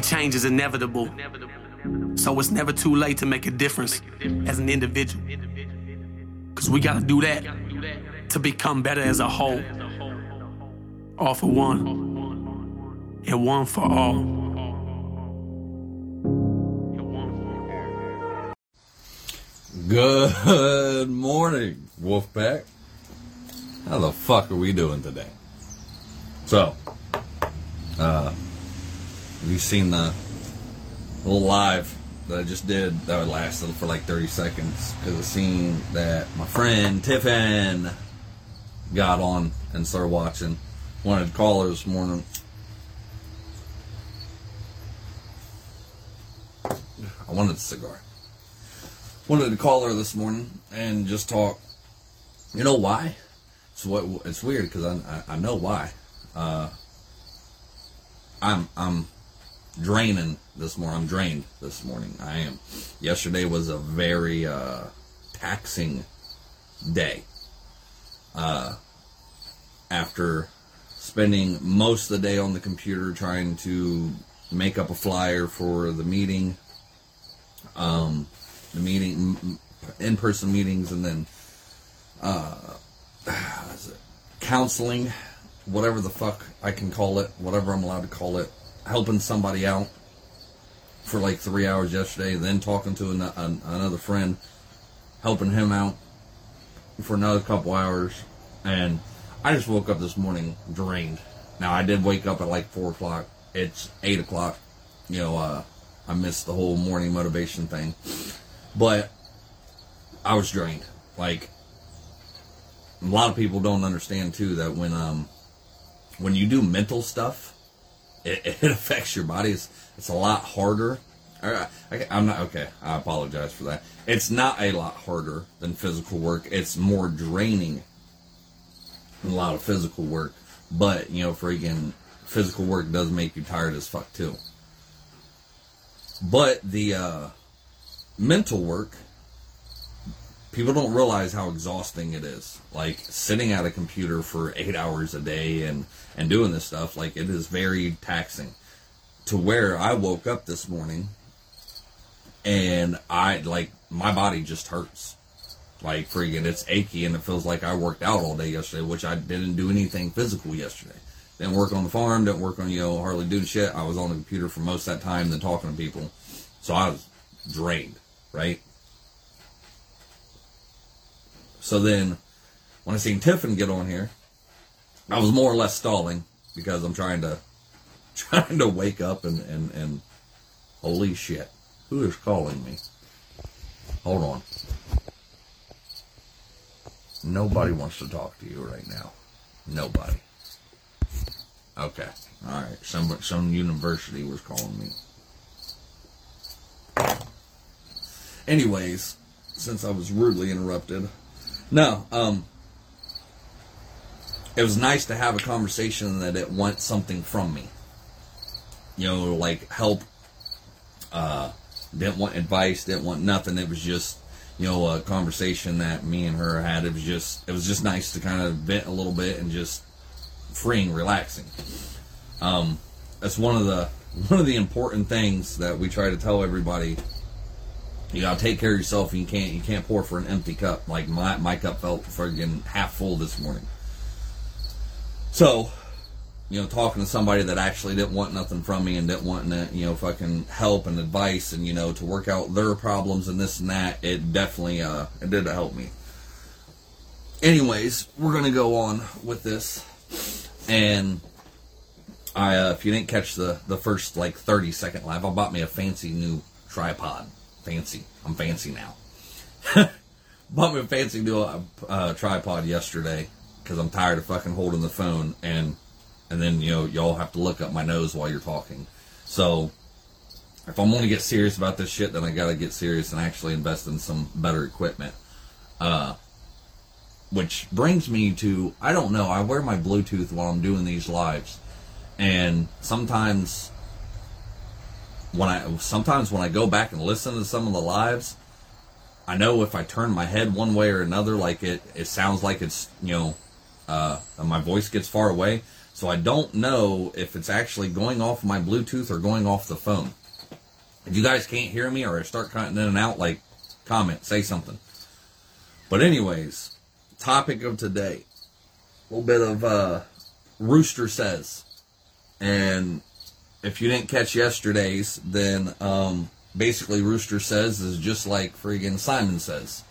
change is inevitable. So it's never too late to make a difference as an individual. Cause we gotta do that to become better as a whole. All for one, and one for all. Good morning, Wolfpack. How the fuck are we doing today? So, uh, have you seen the little live that I just did that lasted for like 30 seconds? Because I seen that my friend Tiffin got on and started watching. Wanted to call her this morning. I wanted a cigar wanted to call her this morning and just talk. You know why? It's what it's weird because I, I, I know why. Uh, I'm I'm draining this morning. I'm drained this morning. I am. Yesterday was a very uh, taxing day. Uh, after spending most of the day on the computer trying to make up a flyer for the meeting. Um, the meeting, in-person meetings, and then uh, counseling, whatever the fuck I can call it, whatever I'm allowed to call it, helping somebody out for like three hours yesterday, then talking to an, an, another friend, helping him out for another couple hours, and I just woke up this morning drained. Now I did wake up at like four o'clock. It's eight o'clock. You know, uh, I missed the whole morning motivation thing. But I was drained. Like a lot of people don't understand too that when um when you do mental stuff, it, it affects your body. It's, it's a lot harder. I, am not okay. I apologize for that. It's not a lot harder than physical work. It's more draining than a lot of physical work. But you know, freaking physical work does make you tired as fuck too. But the uh, mental work, people don't realize how exhausting it is. Like sitting at a computer for eight hours a day and, and doing this stuff, like it is very taxing. To where I woke up this morning and I, like, my body just hurts. Like, freaking, it's achy and it feels like I worked out all day yesterday, which I didn't do anything physical yesterday. Didn't work on the farm, didn't work on, you know, hardly do shit. I was on the computer for most of that time than talking to people. So I was drained right? So then, when I seen Tiffin get on here, I was more or less stalling because I'm trying to trying to wake up and and and holy shit, who is calling me? Hold on. Nobody wants to talk to you right now. Nobody. Okay. All right. Some some university was calling me. Anyways, since I was rudely interrupted, no, um, it was nice to have a conversation that it wants something from me. You know, like help. Uh, didn't want advice, didn't want nothing. It was just, you know, a conversation that me and her had. It was just, it was just nice to kind of vent a little bit and just freeing, relaxing. Um, that's one of the one of the important things that we try to tell everybody you gotta take care of yourself. You can't you can't pour for an empty cup. Like my my cup felt friggin' half full this morning. So, you know, talking to somebody that actually didn't want nothing from me and didn't want to, you know, fucking help and advice and you know to work out their problems and this and that, it definitely uh it did help me. Anyways, we're gonna go on with this, and I uh, if you didn't catch the the first like thirty second live, I bought me a fancy new tripod fancy. I'm fancy now. Bought me a fancy new uh, uh, tripod yesterday because I'm tired of fucking holding the phone and and then you know y'all have to look up my nose while you're talking. So if I'm going to get serious about this shit, then I got to get serious and actually invest in some better equipment. Uh, which brings me to I don't know. I wear my Bluetooth while I'm doing these lives, and sometimes when I sometimes when I go back and listen to some of the lives, I know if I turn my head one way or another, like it it sounds like it's you know uh, my voice gets far away. So I don't know if it's actually going off my Bluetooth or going off the phone. If you guys can't hear me or I start cutting in and out, like, comment, say something. But anyways, topic of today. A little bit of uh, Rooster Says. And if you didn't catch yesterday's, then um, basically Rooster Says is just like friggin' Simon Says.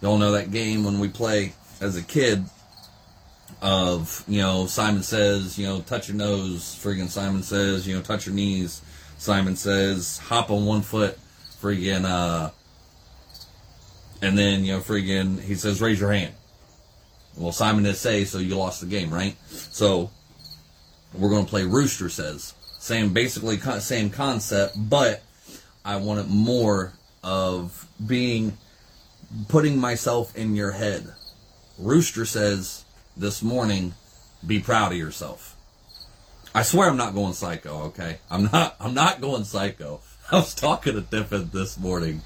Y'all know that game when we play as a kid of, you know, Simon Says, you know, touch your nose, friggin' Simon Says, you know, touch your knees, Simon Says, hop on one foot, friggin', uh, and then, you know, friggin', he says, raise your hand. Well, Simon did say, so you lost the game, right? So, we're going to play Rooster Says. Same, basically, same concept, but I want it more of being, putting myself in your head. Rooster says this morning, be proud of yourself. I swear I'm not going psycho, okay? I'm not, I'm not going psycho. I was talking to Tiffin this morning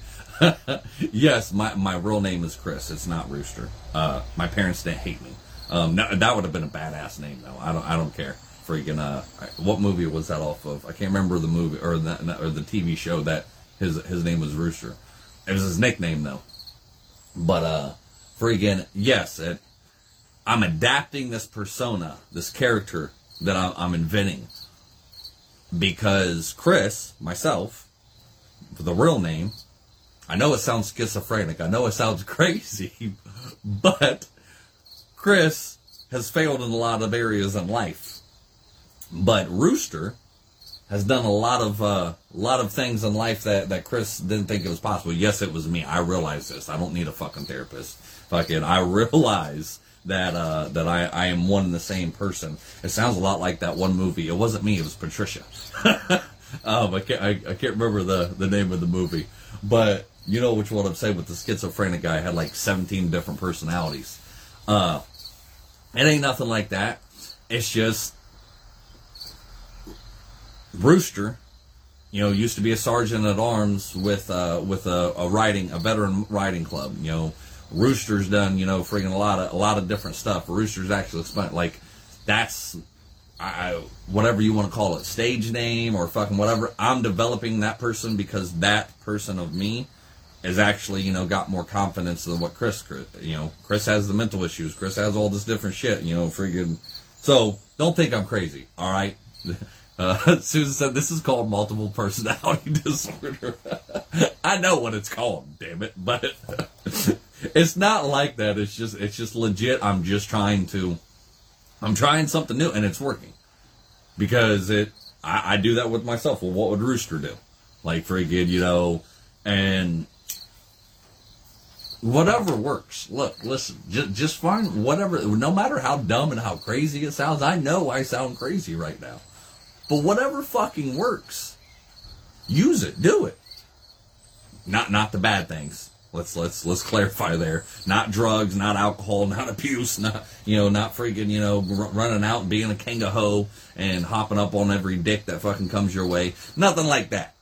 yes, my, my real name is Chris. It's not Rooster. Uh, my parents didn't hate me. Um, no, that would have been a badass name though. I don't I don't care. Freaking uh, what movie was that off of? I can't remember the movie or the or the TV show that his his name was Rooster. It was his nickname though. But uh, freaking yes, it, I'm adapting this persona, this character that I'm, I'm inventing because Chris, myself, the real name I know it sounds schizophrenic. I know it sounds crazy, but Chris has failed in a lot of areas in life. But Rooster has done a lot of uh, lot of things in life that, that Chris didn't think it was possible. Yes, it was me. I realize this. I don't need a fucking therapist. Fucking, I realize that uh, that I, I am one and the same person. It sounds a lot like that one movie. It wasn't me. It was Patricia. um, I can't I, I can't remember the the name of the movie, but you know which one I'm saying with the schizophrenic guy had like 17 different personalities. Uh, it ain't nothing like that. It's just Rooster, you know, used to be a sergeant at arms with uh, with a, a riding a veteran riding club. You know, Rooster's done you know freaking a lot of a lot of different stuff. Rooster's actually spent like that's I, whatever you want to call it, stage name or fucking whatever. I'm developing that person because that person of me has actually, you know, got more confidence than what Chris, you know, Chris has the mental issues. Chris has all this different shit, you know, freaking So don't think I'm crazy, all right? Uh, Susan said this is called multiple personality disorder. I know what it's called, damn it, but it's not like that. It's just, it's just legit. I'm just trying to, I'm trying something new, and it's working because it. I, I do that with myself. Well, what would Rooster do? Like friggin', you know, and whatever works. Look, listen, just just find whatever. No matter how dumb and how crazy it sounds, I know I sound crazy right now, but whatever fucking works, use it, do it. Not not the bad things. Let's let's let's clarify there. Not drugs, not alcohol, not abuse, not you know, not freaking you know r- running out and being a king of hoe and hopping up on every dick that fucking comes your way. Nothing like that.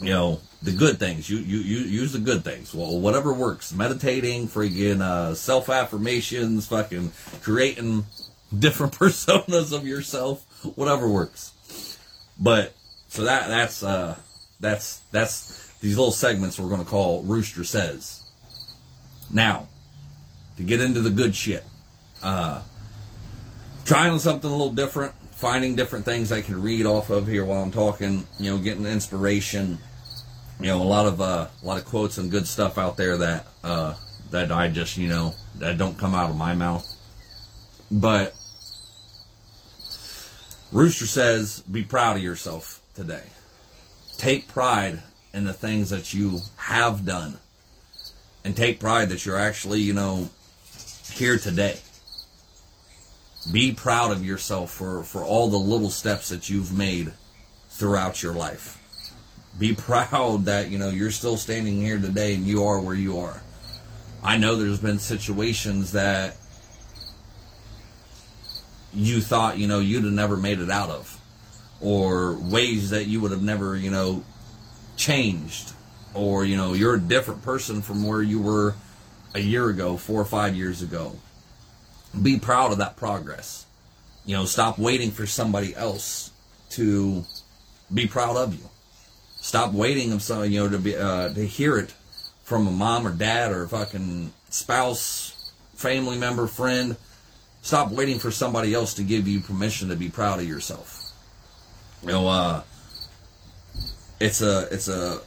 You know, the good things. You you, you use the good things. Well, whatever works. Meditating, freaking uh, self affirmations, fucking creating different personas of yourself. Whatever works. But so that that's uh that's that's these little segments we're going to call Rooster Says. Now, to get into the good shit, uh, trying something a little different, finding different things I can read off of here while I'm talking, you know, getting inspiration you know, a lot of uh, a lot of quotes and good stuff out there that uh, that I just you know that don't come out of my mouth. But Rooster says, "Be proud of yourself today. Take pride in the things that you have done, and take pride that you're actually you know here today." Be proud of yourself for, for all the little steps that you've made throughout your life be proud that you know you're still standing here today and you are where you are. I know there's been situations that you thought you know you'd have never made it out of, or ways that you would have never you know changed, or you know you're a different person from where you were a year ago, four or five years ago. Be proud of that progress. You know, stop waiting for somebody else to be proud of you. Stop waiting of some, you know, to be uh, to hear it from a mom or dad or a fucking spouse, family member, friend. Stop waiting for somebody else to give you permission to be proud of yourself. You know, uh, it's a it's a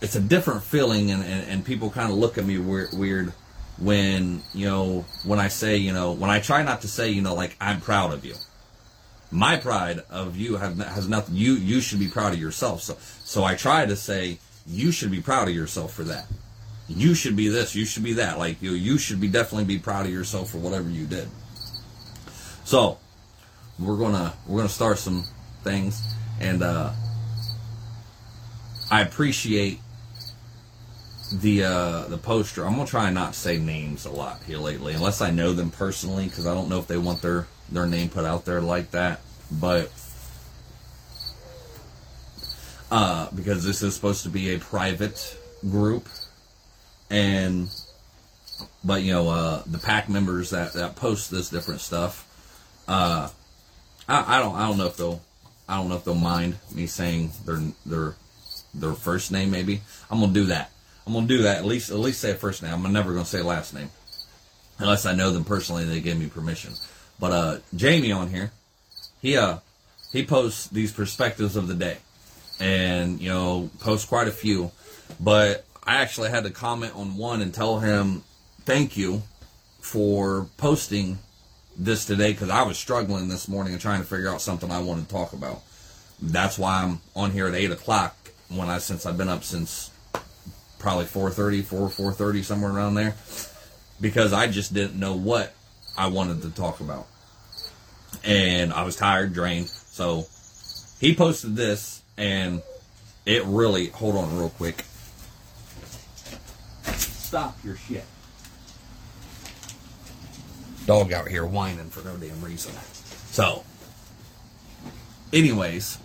it's a different feeling, and, and, and people kind of look at me weird, weird when you know when I say you know when I try not to say you know like I'm proud of you. My pride of you have, has nothing. You you should be proud of yourself. So so I try to say you should be proud of yourself for that. You should be this. You should be that. Like you you should be definitely be proud of yourself for whatever you did. So we're gonna we're gonna start some things, and uh, I appreciate the uh, the poster. I'm gonna try not say names a lot here lately, unless I know them personally, because I don't know if they want their their name put out there like that. But uh, because this is supposed to be a private group, and but you know uh, the pack members that that post this different stuff, uh, I, I don't I don't know if they'll I don't know if they'll mind me saying their their their first name. Maybe I'm gonna do that. I'm gonna do that. At least at least say first name. I'm never gonna say last name unless I know them personally and they give me permission. But uh, Jamie on here, he uh he posts these perspectives of the day, and you know posts quite a few. But I actually had to comment on one and tell him thank you for posting this today because I was struggling this morning and trying to figure out something I wanted to talk about. That's why I'm on here at eight o'clock when I since I've been up since probably 4.30, 4, 4.30, somewhere around there. Because I just didn't know what I wanted to talk about. And I was tired, drained. So he posted this, and it really, hold on real quick. Stop your shit. Dog out here whining for no damn reason. So, anyways,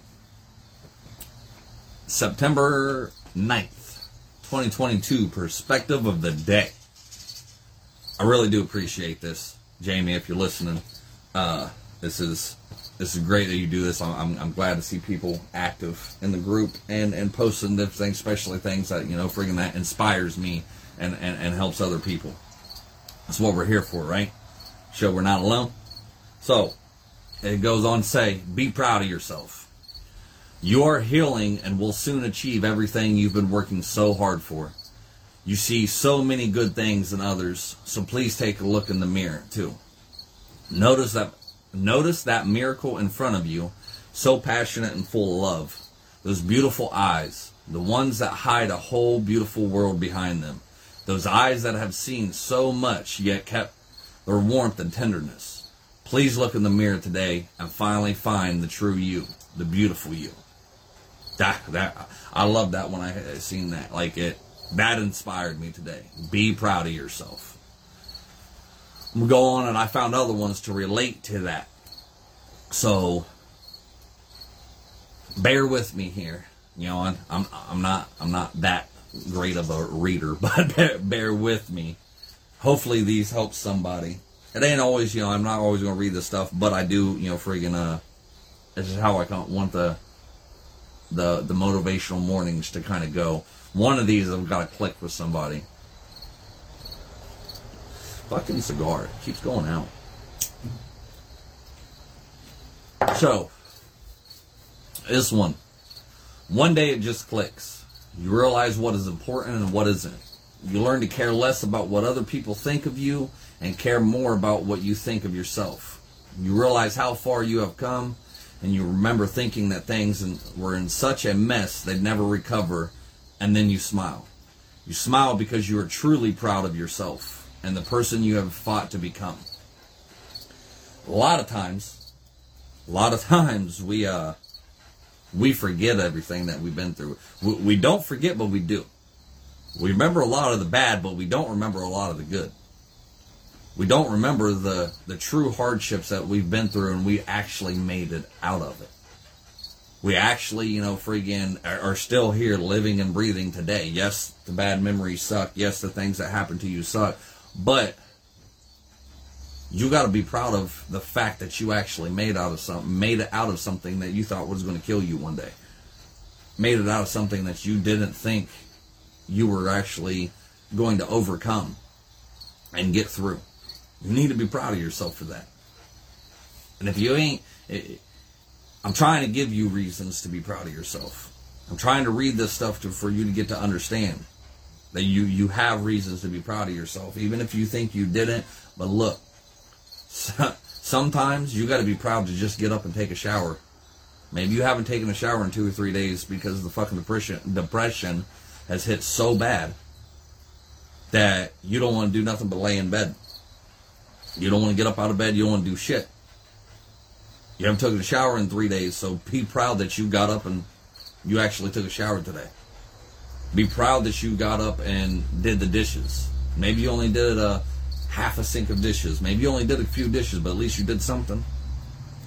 September 9th. 2022 perspective of the day. I really do appreciate this, Jamie. If you're listening, uh, this is this is great that you do this. I'm, I'm, glad to see people active in the group and and posting different things, especially things that you know, friggin' that inspires me and, and and helps other people. That's what we're here for, right? Show we're not alone. So it goes on to say, be proud of yourself. You are healing and will soon achieve everything you've been working so hard for. You see so many good things in others, so please take a look in the mirror too. Notice that notice that miracle in front of you, so passionate and full of love. Those beautiful eyes, the ones that hide a whole beautiful world behind them. Those eyes that have seen so much yet kept their warmth and tenderness. Please look in the mirror today and finally find the true you, the beautiful you that that I love that when I seen that. Like it that inspired me today. Be proud of yourself. I'm go on and I found other ones to relate to that. So bear with me here. You know, I'm I'm, I'm not I'm not that great of a reader, but bear, bear with me. Hopefully these help somebody. It ain't always, you know, I'm not always going to read this stuff, but I do, you know, friggin' uh, this is how I want the the the motivational mornings to kind of go. One of these I've got to click with somebody. Fucking cigar keeps going out. So this one, one day it just clicks. You realize what is important and what isn't. You learn to care less about what other people think of you and care more about what you think of yourself. You realize how far you have come and you remember thinking that things were in such a mess they'd never recover, and then you smile. You smile because you are truly proud of yourself and the person you have fought to become. A lot of times, a lot of times we uh we forget everything that we've been through. We, don't forget, but we do. We remember a lot of the bad, but we don't remember a lot of the good. We don't remember the the true hardships that we've been through and we actually made it out of it. We actually you know freaking are, still here living and breathing today. Yes the bad memories suck. Yes the things that happened to you suck. But you got to be proud of the fact that you actually made out of something, made it out of something that you thought was going to kill you one day, made it out of something that you didn't think you were actually going to overcome and get through. You need to be proud of yourself for that. And if you ain't, I'm trying to give you reasons to be proud of yourself. I'm trying to read this stuff to, for you to get to understand that you you have reasons to be proud of yourself, even if you think you didn't. But look, sometimes you got to be proud to just get up and take a shower. Maybe you haven't taken a shower in two or three days because the fucking depression depression has hit so bad that you don't want to do nothing but lay in bed. You don't want to get up out of bed. You don't want to do shit. You haven't taken a shower in three days, so be proud that you got up and you actually took a shower today. Be proud that you got up and did the dishes. Maybe you only did a half a sink of dishes. Maybe you only did a few dishes, but at least you did something.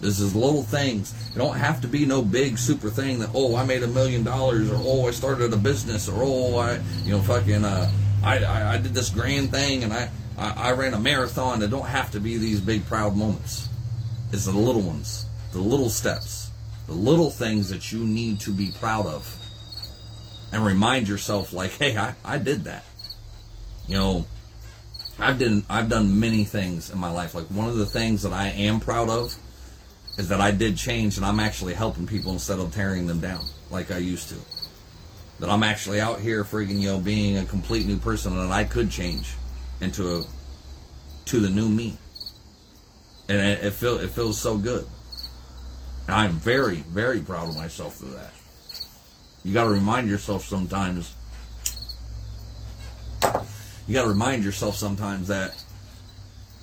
This is little things. It don't have to be no big super thing that oh I made a million dollars or oh I started a business or oh I you know fucking uh I I, I did this grand thing and I, I I ran a marathon. It don't have to be these big proud moments. It's the little ones, the little steps, the little things that you need to be proud of, and remind yourself like hey I I did that. You know I've done I've done many things in my life. Like one of the things that I am proud of is that I did change and I'm actually helping people instead of tearing them down like I used to. That I'm actually out here freaking you know being a complete new person and I could change into a to the new me. And it, it feel it feels so good. And I'm very very proud of myself for that. You got to remind yourself sometimes you got to remind yourself sometimes that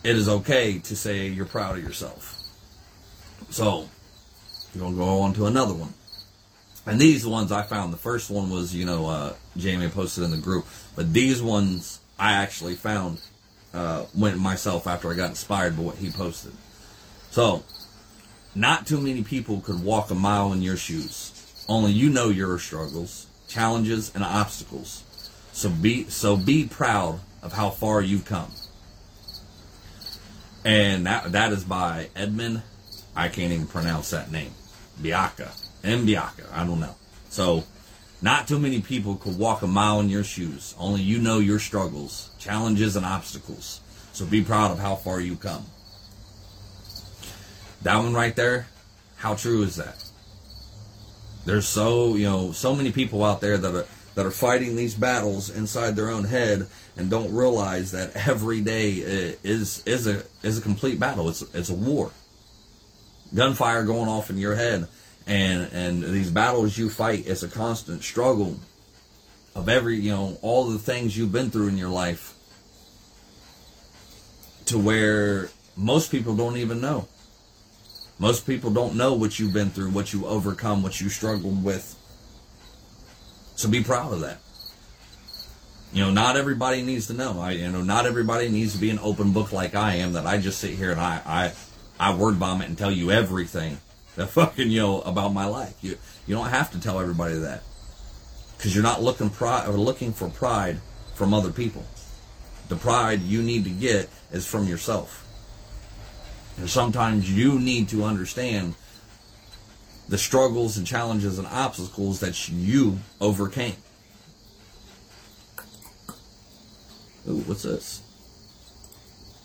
it is okay to say you're proud of yourself. So, we're going to go on to another one. And these ones I found, the first one was, you know, uh, Jamie posted in the group. But these ones I actually found, uh, went myself after I got inspired by what he posted. So, not too many people could walk a mile in your shoes. Only you know your struggles, challenges, and obstacles. So be so be proud of how far you've come. And that that is by Edmund. I can't even pronounce that name. Biaka. M. Biaka. I don't know. So not too many people could walk a mile in your shoes. Only you know your struggles, challenges, and obstacles. So be proud of how far you come. That one right there, how true is that? There's so, you know, so many people out there that are that are fighting these battles inside their own head and don't realize that every day is is a is a complete battle. It's it's a war. Gunfire going off in your head, and and these battles you fight is a constant struggle of every you know all the things you've been through in your life to where most people don't even know. Most people don't know what you've been through, what you overcome, what you struggled with so be proud of that. You know, not everybody needs to know. I, you know, not everybody needs to be an open book like I am. That I just sit here and I, I, I word vomit and tell you everything that fucking you know about my life. You, you don't have to tell everybody that because you're not looking pride or looking for pride from other people. The pride you need to get is from yourself. And sometimes you need to understand the struggles and challenges and obstacles that you overcame. Ooh, what's this?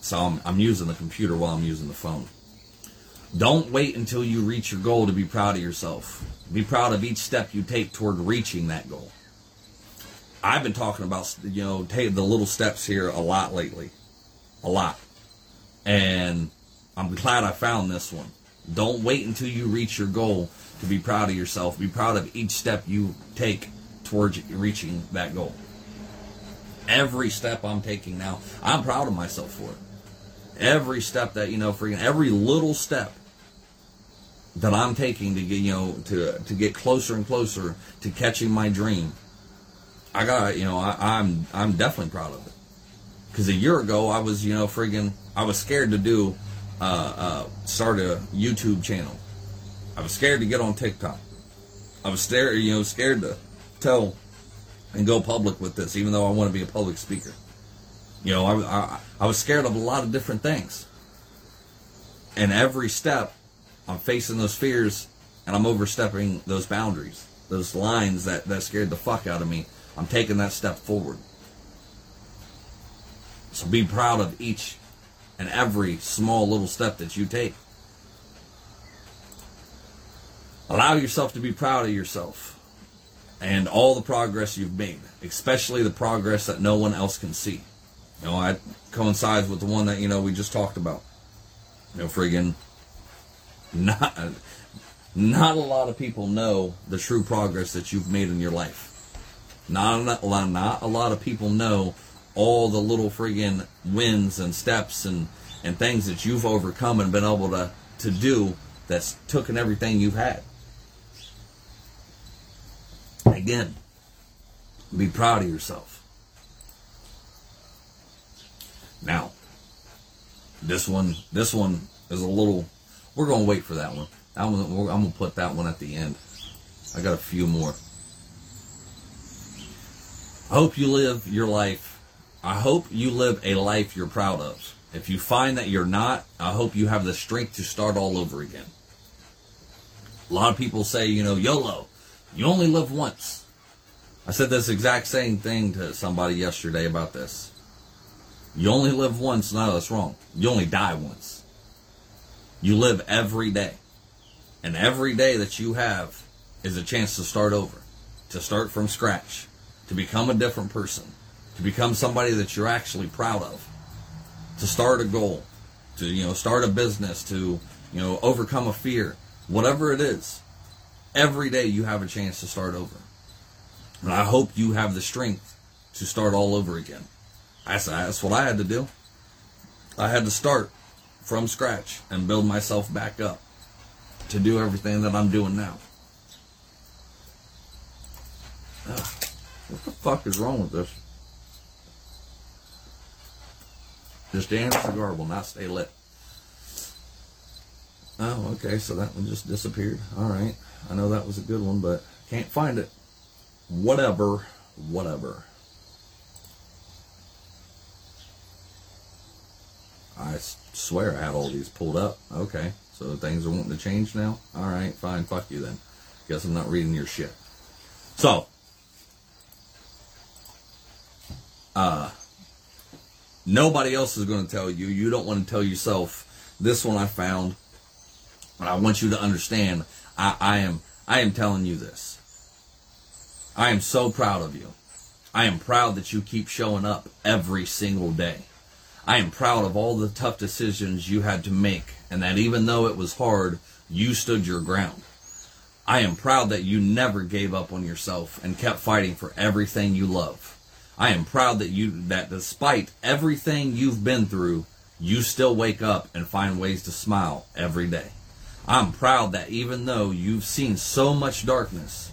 So I'm, I'm using the computer while I'm using the phone. Don't wait until you reach your goal to be proud of yourself. Be proud of each step you take toward reaching that goal. I've been talking about, you know, take the little steps here a lot lately. A lot. And I'm glad I found this one. Don't wait until you reach your goal to be proud of yourself. Be proud of each step you take towards reaching that goal. Every step I'm taking now, I'm proud of myself for it. Every step that, you know, freaking every little step that I'm taking to get, you know, to to get closer and closer to catching my dream. I got, you know, I, I'm I'm definitely proud of it. Because a year ago, I was, you know, friggin', I was scared to do uh, uh, start a YouTube channel. I was scared to get on TikTok. I was scared, you know, scared to tell and go public with this, even though I want to be a public speaker. You know, I, I, I was scared of a lot of different things. And every step, I'm facing those fears and I'm overstepping those boundaries, those lines that, that scared the fuck out of me. I'm taking that step forward. So be proud of each and every small little step that you take. Allow yourself to be proud of yourself and all the progress you've made, especially the progress that no one else can see. You know, that coincides with the one that, you know, we just talked about. You know, friggin' not, not a lot of people know the true progress that you've made in your life. Not, not a lot of people know all the little friggin' wins and steps and, and things that you've overcome and been able to, to do that's taken everything you've had. Again, be proud of yourself. Now, this one, this one is a little. We're gonna wait for that one. I'm gonna, I'm gonna put that one at the end. I got a few more. I hope you live your life I hope you live a life you're proud of. If you find that you're not, I hope you have the strength to start all over again. A lot of people say, you know, YOLO, you only live once. I said this exact same thing to somebody yesterday about this. You only live once. No, that's wrong. You only die once. You live every day. And every day that you have is a chance to start over, to start from scratch, to become a different person to become somebody that you're actually proud of, to start a goal, to you know start a business, to you know overcome a fear, whatever it is. Every day you have a chance to start over, and I hope you have the strength to start all over again. That's, that's what I had to do. I had to start from scratch and build myself back up to do everything that I'm doing now. Ugh, what the fuck is wrong with this? Just damn cigar will not stay lit. Oh, okay, so that one just disappeared. All right. I know that was a good one, but can't find it. Whatever, whatever. I swear I had all these pulled up. Okay, so things are wanting to change now? All right, fine, fuck you then. Guess I'm not reading your shit. So, uh, Nobody else is going to tell you. You don't want to tell yourself. This one I found, and I want you to understand. I, I am I am telling you this. I am so proud of you. I am proud that you keep showing up every single day. I am proud of all the tough decisions you had to make, and that even though it was hard, you stood your ground. I am proud that you never gave up on yourself and kept fighting for everything you love. I am proud that you that despite everything you've been through, you still wake up and find ways to smile every day. I'm proud that even though you've seen so much darkness,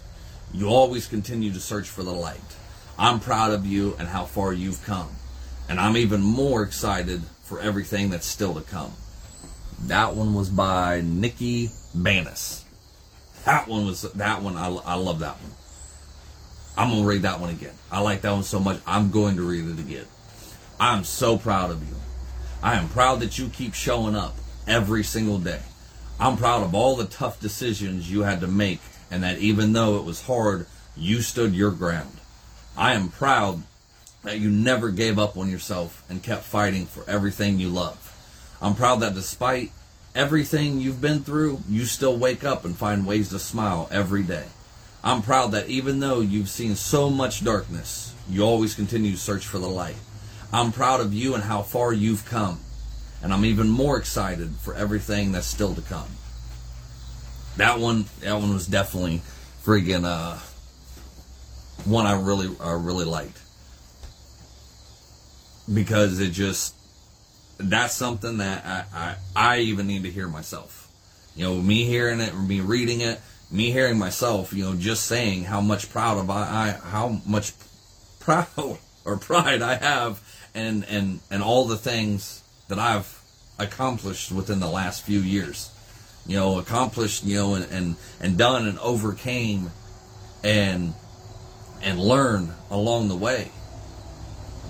you always continue to search for the light. I'm proud of you and how far you've come. And I'm even more excited for everything that's still to come. That one was by Nikki Banas. That one was that one I, I love that one. I'm gonna read that one again. I like that one so much. I'm going to read it again. I'm so proud of you. I am proud that you keep showing up every single day. I'm proud of all the tough decisions you had to make, and that even though it was hard, you stood your ground. I am proud that you never gave up on yourself and kept fighting for everything you love. I'm proud that despite everything you've been through, you still wake up and find ways to smile every day. I'm proud that even though you've seen so much darkness, you always continue to search for the light. I'm proud of you and how far you've come. And I'm even more excited for everything that's still to come. That one, that one was definitely friggin' uh, one I really, I really liked because it just that's something that I, I, I even need to hear myself. You know, me hearing it, me reading it, me hearing myself, you know, just saying how much proud of I, I how much proud or pride I have and and and all the things that I've accomplished within the last few years. You know, accomplished, you know, and and, and done and overcame and and learn along the way.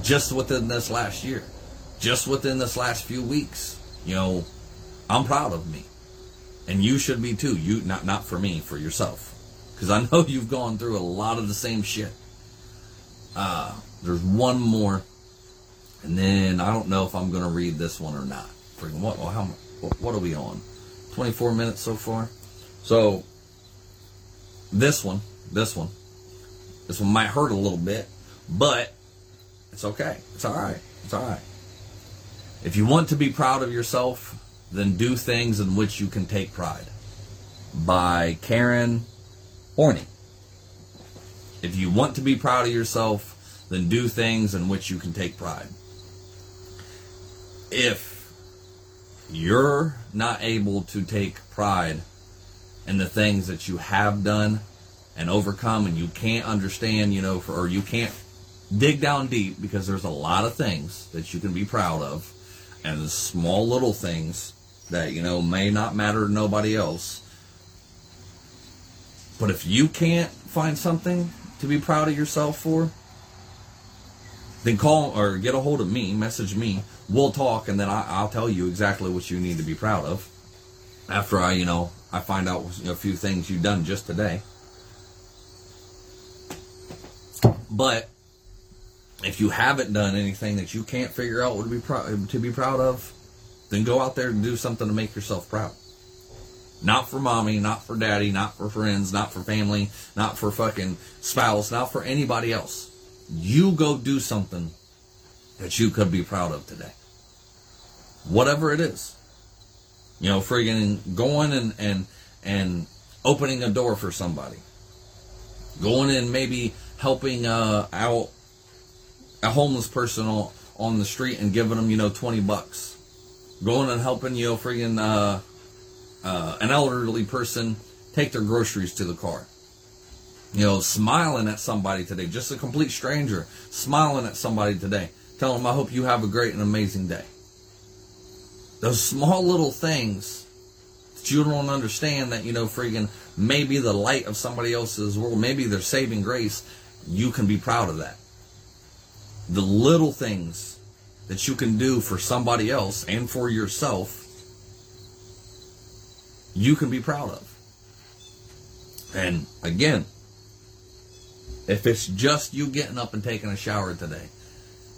Just within this last year. Just within this last few weeks. You know, I'm proud of me. And you should be too. You not not for me, for yourself. Because I know you've gone through a lot of the same shit. Uh, there's one more, and then I don't know if I'm gonna read this one or not. Freaking what? Well, how? What are we on? 24 minutes so far. So this one, this one, this one might hurt a little bit, but it's okay. It's all right. It's all right. If you want to be proud of yourself, then do things in which you can take pride. By Karen Horney. If you want to be proud of yourself, then do things in which you can take pride. If you're not able to take pride in the things that you have done and overcome and you can't understand, you know, or you can't dig down deep because there's a lot of things that you can be proud of and small little things that, you know, may not matter to nobody else. But if you can't find something to be proud of yourself for, then call or get a hold of me, message me. We'll talk, and then I, will tell you exactly what you need to be proud of. After I, you know, I find out a few things you've done just today. But if you haven't done anything that you can't figure out what to be proud to be proud of, then go out there and do something to make yourself proud. Not for mommy, not for daddy, not for friends, not for family, not for fucking spouse, not for anybody else. You go do something that you could be proud of today. Whatever it is. You know, friggin' going and, and, and opening a door for somebody. Going and maybe helping uh, out a homeless person on, on the street and giving them, you know, 20 bucks. Going and helping, you know, friggin' uh, uh, an elderly person take their groceries to the car. You know, smiling at somebody today, just a complete stranger, smiling at somebody today, telling them, I hope you have a great and amazing day. Those small little things that you don't understand that, you know, friggin' maybe the light of somebody else's world, maybe their saving grace, you can be proud of that. The little things that you can do for somebody else and for yourself, you can be proud of. And again, if it's just you getting up and taking a shower today,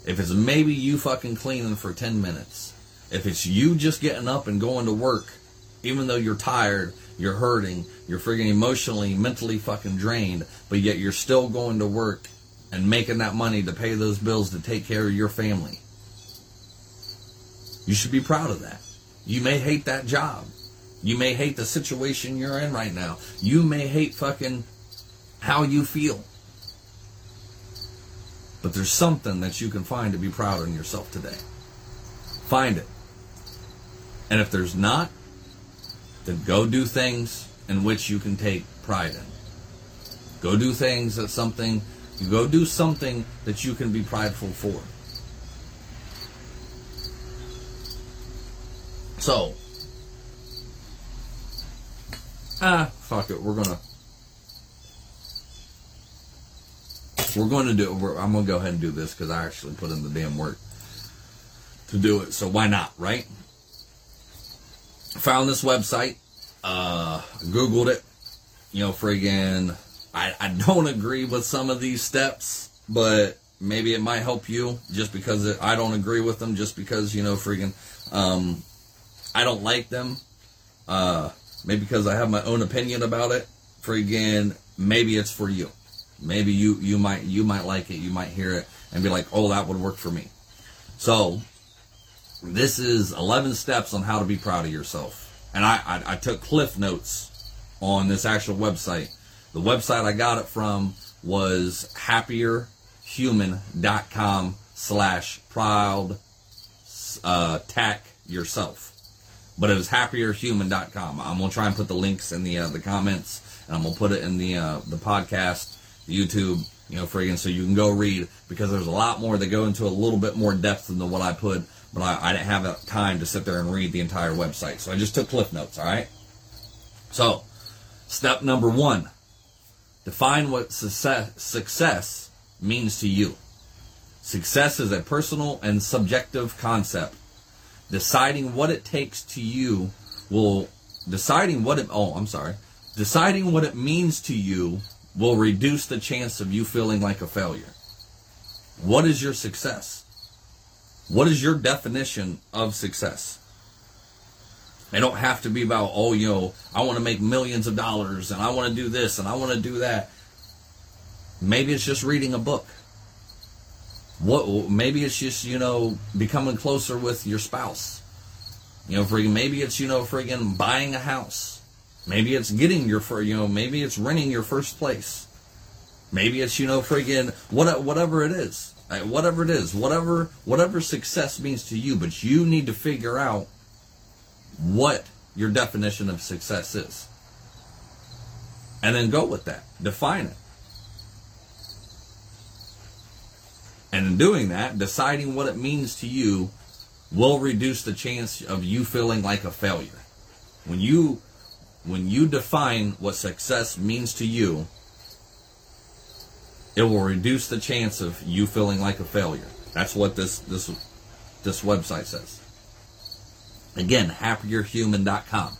if it's maybe you fucking cleaning for 10 minutes, if it's you just getting up and going to work, even though you're tired, you're hurting, you're freaking emotionally, mentally fucking drained, but yet you're still going to work and making that money to pay those bills to take care of your family. You should be proud of that. You may hate that job. You may hate the situation you're in right now. You may hate fucking how you feel. But there's something that you can find to be proud of in yourself today. Find it. And if there's not, then go do things in which you can take pride in. Go do things that something, go do something that you can be prideful for. So, ah, fuck it, we're gonna We're going to do. it. I'm going to go ahead and do this because I actually put in the damn work to do it. So why not, right? Found this website. Uh, Googled it. You know, friggin'. I, I don't agree with some of these steps, but maybe it might help you just because it, I don't agree with them, just because, you know, friggin', um, I don't like them. Uh, maybe because I have my own opinion about it. Friggin', maybe it's for you. Maybe you you might you might like it, you might hear it and be like, "Oh, that would work for me." So, this is 11 steps on how to be proud of yourself. And I, I, I took cliff notes on this actual website. The website I got it from was happierhuman.com slash proud uh, tack yourself. But it was happierhuman.com. I'm gonna try and put the links in the uh, the comments, and I'm gonna put it in the uh, the podcast YouTube, you know, friggin' so you can go read because there's a lot more that go into a little bit more depth than what I put, but I, I didn't have time to sit there and read the entire website. So I just took cliff notes, all right? So, step number one define what success, success means to you. Success is a personal and subjective concept. Deciding what it takes to you will deciding what it oh, I'm sorry. Deciding what it means to you will reduce the chance of you feeling like a failure. What is your success? What is your definition of success? It don't have to be about, oh, know, I want to make millions of dollars and I want to do this and I want to do that. Maybe it's just reading a book. What maybe it's just, you know, becoming closer with your spouse. You know, friggin' maybe it's, you know, friggin' buying a house. Maybe it's getting your for you know, maybe it's renting your first place. Maybe it's, you know, friggin' what whatever it is. Uh, whatever it is, whatever whatever success means to you, but you need to figure out what your definition of success is. And then go with that. Define it. And in doing that, deciding what it means to you will reduce the chance of you feeling like a failure. When you when you define what success means to you, it will reduce the chance of you feeling like a failure. That's what this this this website says. Again, happierhuman.com.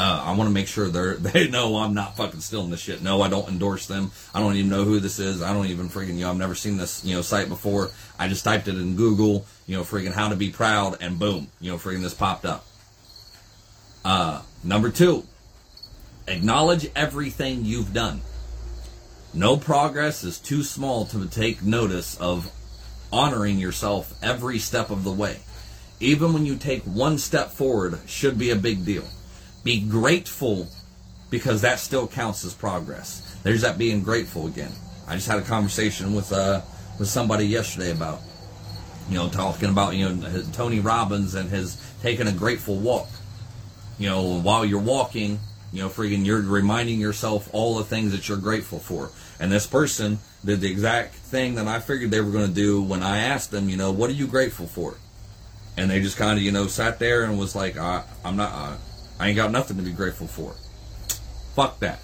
Uh, I want to make sure they they know I'm not fucking stealing this shit. No, I don't endorse them. I don't even know who this is. I don't even freaking you know. I've never seen this you know site before. I just typed it in Google. You know, freaking how to be proud, and boom, you know, freaking this popped up. Uh, number two, acknowledge everything you've done. No progress is too small to take notice of honoring yourself every step of the way even when you take one step forward, should be a big deal. Be grateful because that still counts as progress. There's that being grateful again. I just had a conversation with uh, with somebody yesterday about you know talking about you know Tony Robbins and his taking a grateful walk. You know, while you're walking, you know, freaking you're reminding yourself all the things that you're grateful for. And this person did the exact thing that I figured they were going to do when I asked them, you know, what are you grateful for? and they just kind of you know sat there and was like, I, I'm not, I ain't got nothing to be grateful for. Fuck that.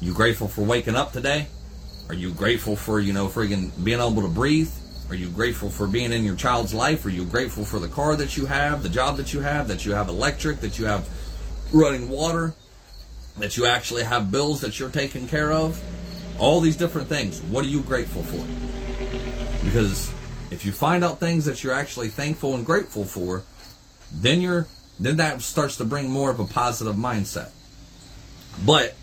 You grateful for waking up today? Are you grateful for you know friggin' being able to breathe? Are you grateful for being in your child's life? Are you grateful for the car that you have, the job that you have, that you have electric, that you have running water, that you actually have bills that you're taking care of? All these different things. What are you grateful for? Because if you find out things that you're actually thankful and grateful for, then you're then that starts to bring more of a positive mindset. But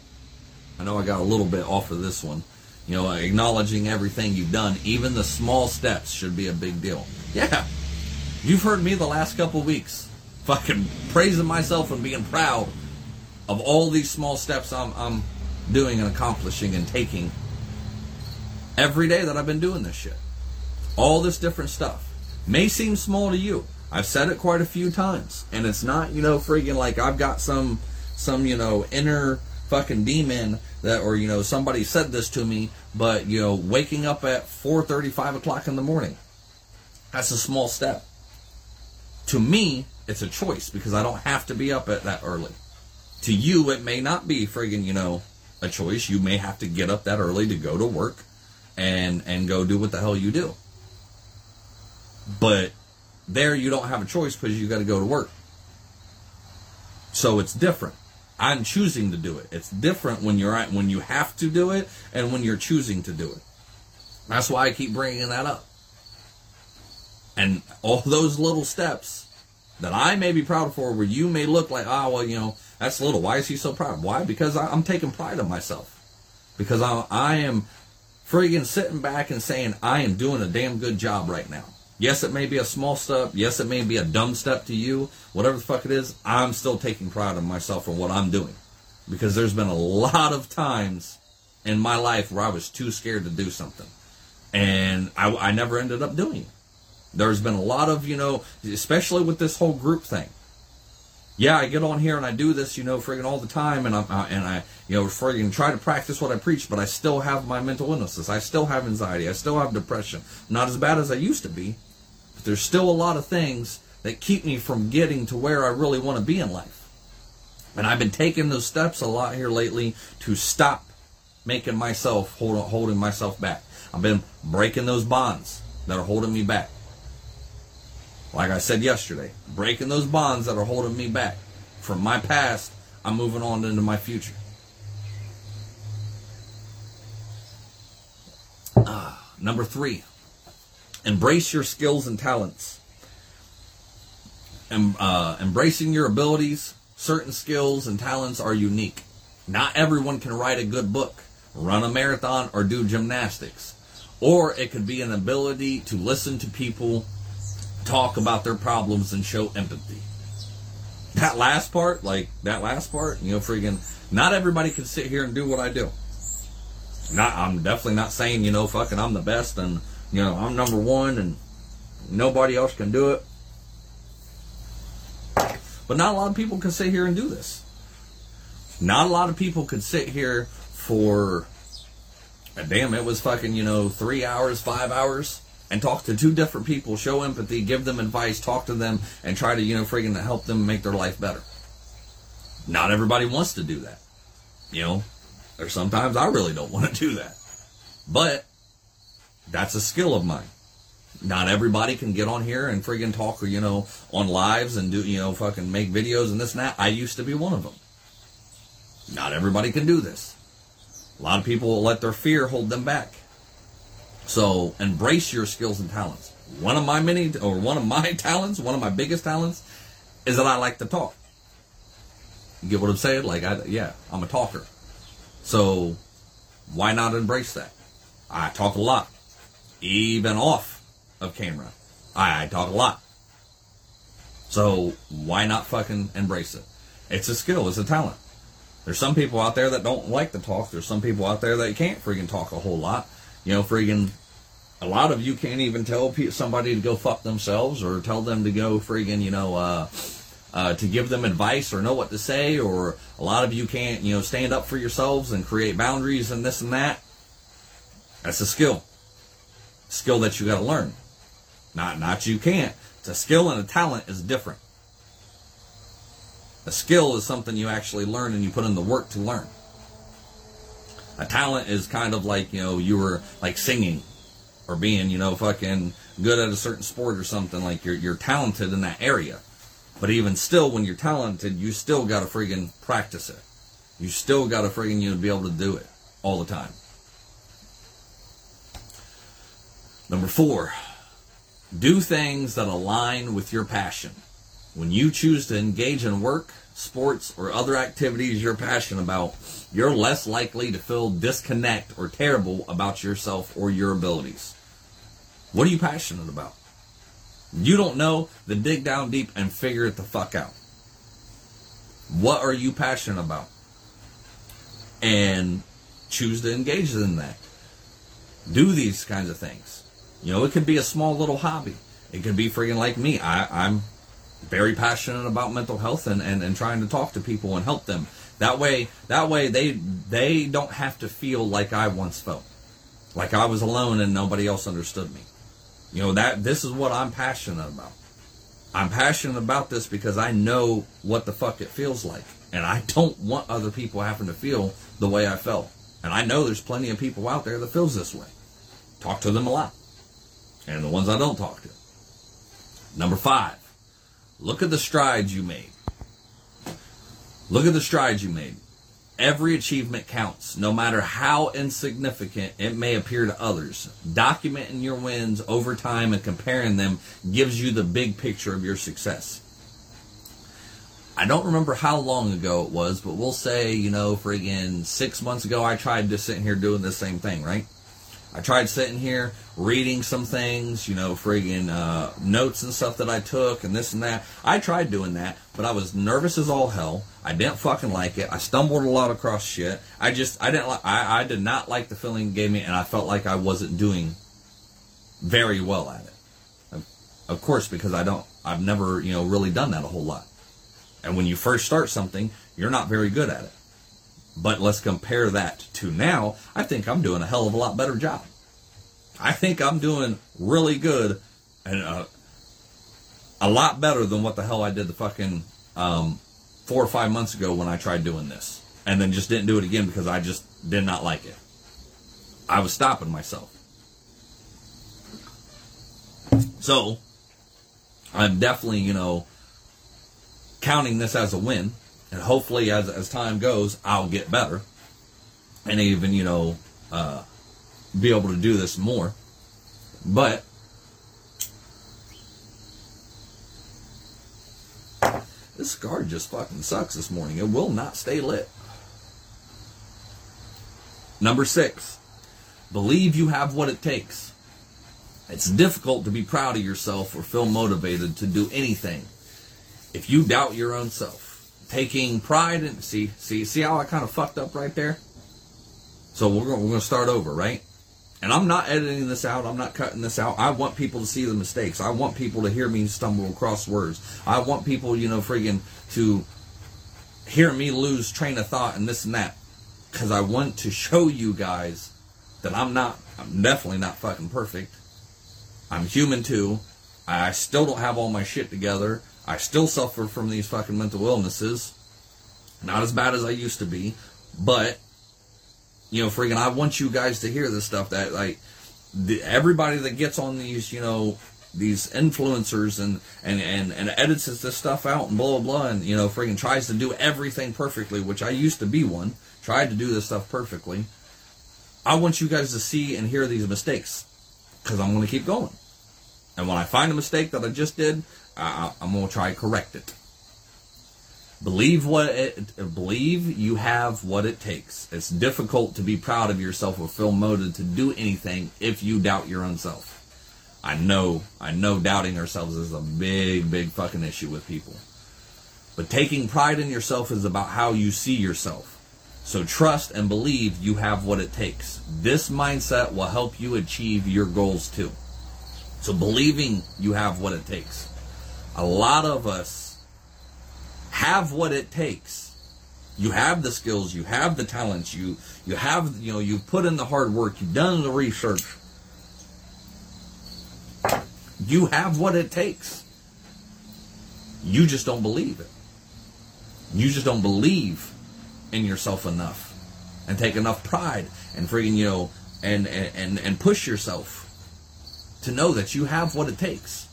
I know I got a little bit off of this one. You know, acknowledging everything you've done, even the small steps should be a big deal. Yeah. You've heard me the last couple weeks fucking praising myself and being proud of all these small steps I'm, I'm doing and accomplishing and taking every day that I've been doing this shit all this different stuff may seem small to you. I've said it quite a few times, and it's not, you know, freaking like I've got some, some, you know, inner fucking demon that, or you know, somebody said this to me, but you know, waking up at four thirty, five o'clock in the morning, that's a small step. To me, it's a choice because I don't have to be up at that early. To you, it may not be friggin', you know, a choice. You may have to get up that early to go to work and and go do what the hell you do. But there you don't have a choice because you got to go to work. So it's different. I'm choosing to do it. It's different when you're at, when you have to do it and when you're choosing to do it. That's why I keep bringing that up. And all those little steps that I may be proud for, where you may look like, ah, oh, well, you know, that's little. Why is he so proud? Why? Because I'm taking pride in myself. Because I, I am friggin' sitting back and saying, I am doing a damn good job right now. Yes, it may be a small step. Yes, it may be a dumb step to you. Whatever the fuck it is, I'm still taking pride in myself for what I'm doing. Because there's been a lot of times in my life where I was too scared to do something. And I, I never ended up doing it. There's been a lot of, you know, especially with this whole group thing. Yeah, I get on here and I do this, you know, friggin' all the time, and I uh, and I, you know, friggin' try to practice what I preach, but I still have my mental illnesses. I still have anxiety. I still have depression. Not as bad as I used to be, there's still a lot of things that keep me from getting to where I really want to be in life. And I've been taking those steps a lot here lately to stop making myself hold, holding myself back. I've been breaking those bonds that are holding me back. Like I said yesterday, breaking those bonds that are holding me back from my past, I'm moving on into my future. Uh, number three, embrace your skills and talents. Em, uh, embracing your abilities, certain skills and talents are unique. Not everyone can write a good book, run a marathon, or do gymnastics. Or it could be an ability to listen to people talk about their problems and show empathy. That last part, like that last part, you know, freaking, not everybody can sit here and do what I do. Not, I'm definitely not saying, you know, fucking, I'm the best and, you know, I'm number one and nobody else can do it. But not a lot of people can sit here and do this. Not a lot of people could sit here for, damn, it was fucking, you know, three hours, five hours and talk to two different people, show empathy, give them advice, talk to them, and try to, you know, friggin' help them make their life better. Not everybody wants to do that. You know, or sometimes I really don't want to do that. But that's a skill of mine. Not everybody can get on here and friggin' talk, you know, on lives and do, you know, fucking make videos and this and that. I used to be one of them. Not everybody can do this. A lot of people let their fear hold them back. So embrace your skills and talents. One of my many, or one of my talents, one of my biggest talents, is that I like to talk. You get what I'm saying? Like, I, yeah, I'm a talker. So why not embrace that? I talk a lot, even off of camera. I, I talk a lot. So why not fucking embrace it? It's a skill, it's a talent. There's some people out there that don't like to talk. There's some people out there that can't freaking talk a whole lot. You know, freaking a lot of you can't even tell somebody to go fuck themselves or tell them to go friggin', you know, uh, uh, to give them advice or know what to say, or a lot of you can't, you know, stand up for yourselves and create boundaries and this and that. That's a skill. Skill that you got to learn. Not, not you can't. It's a skill and a talent is different. A skill is something you actually learn and you put in the work to learn. A talent is kind of like, you know, you were like singing or being, you know, fucking good at a certain sport or something, like you're you're talented in that area. But even still, when you're talented, you still gotta friggin' practice it. You still gotta friggin' you know, be able to do it all the time. Number four, do things that align with your passion. When you choose to engage in work, sports, or other activities you're passionate about, you're less likely to feel disconnect or terrible about yourself or your abilities. What are you passionate about? You don't know, then dig down deep and figure it the fuck out. What are you passionate about? And choose to engage in that. Do these kinds of things. You know, it could be a small little hobby. It could be freaking like me. I, I'm very passionate about mental health and, and, and trying to talk to people and help them. That way that way they they don't have to feel like I once felt. Like I was alone and nobody else understood me. You know, that this is what I'm passionate about. I'm passionate about this because I know what the fuck it feels like. And I don't want other people having to feel the way I felt. And I know there's plenty of people out there that feels this way. Talk to them a lot. And the ones I don't talk to. Number five, look at the strides you made. Look at the strides you made. Every achievement counts, no matter how insignificant it may appear to others. Documenting your wins over time and comparing them gives you the big picture of your success. I don't remember how long ago it was, but we'll say, you know, friggin' six months ago, I tried to sit here doing the same thing, right? I tried sitting here reading some things, you know, friggin' uh, notes and stuff that I took and this and that. I tried doing that, but I was nervous as all hell. I didn't fucking like it. I stumbled a lot across shit. I just, I didn't like, I, I did not like the feeling it gave me, and I felt like I wasn't doing very well at it. Of, of course, because I don't, I've never, you know, really done that a whole lot. And when you first start something, you're not very good at it. But let's compare that to now. I think I'm doing a hell of a lot better job. I think I'm doing really good and uh, a lot better than what the hell I did the fucking um, four or five months ago when I tried doing this. And then just didn't do it again because I just did not like it. I was stopping myself. So, I'm definitely, you know, counting this as a win. And hopefully, as, as time goes, I'll get better. And even, you know, uh, be able to do this more. But, this cigar just fucking sucks this morning. It will not stay lit. Number six, believe you have what it takes. It's difficult to be proud of yourself or feel motivated to do anything if you doubt your own self. Taking pride in see see see how I kind of fucked up right there. So we're going, we're going to start over, right? And I'm not editing this out. I'm not cutting this out. I want people to see the mistakes. I want people to hear me stumble across words. I want people, you know, friggin' to hear me lose train of thought and this and that. Because I want to show you guys that I'm not, I'm definitely not fucking perfect. I'm human too. I still don't have all my shit together. I still suffer from these fucking mental illnesses. Not as bad as I used to be, but you know, freaking, I want you guys to hear this stuff that like the, everybody that gets on these, you know, these influencers and, and, and, and edits this stuff out and blah, blah, blah, and, you know, freaking tries to do everything perfectly, which I used to be one, tried to do this stuff perfectly. I want you guys to see and hear these mistakes because I'm going to keep going. And when I find a mistake that I just did, I, I'm going to try to correct it. Believe what it, believe you have what it takes. It's difficult to be proud of yourself or feel motivated to do anything if you doubt your own self. I know, I know doubting ourselves is a big, big fucking issue with people. But taking pride in yourself is about how you see yourself. So trust and believe you have what it takes. This mindset will help you achieve your goals too. So believing you have what it takes. A lot of us have what it takes. You have the skills, you have the talents, you you have you know you've put in the hard work, you've done the research. You have what it takes. You just don't believe it. You just don't believe in yourself enough and take enough pride and freaking you know and and and push yourself to know that you have what it takes.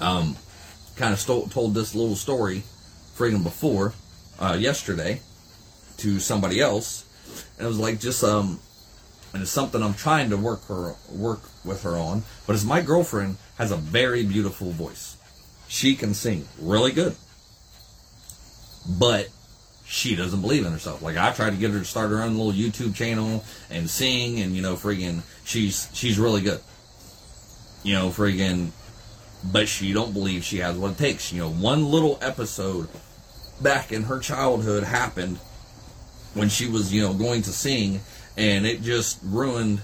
Um, kind of told this little story, freaking before, uh, yesterday, to somebody else, and it was like just um, and it's something I'm trying to work her work with her on. But as my girlfriend has a very beautiful voice, she can sing really good, but she doesn't believe in herself. Like I tried to get her to start her own little YouTube channel and sing, and you know, friggin', she's she's really good. You know, friggin', but she don't believe she has what it takes. You know, one little episode back in her childhood happened when she was, you know, going to sing, and it just ruined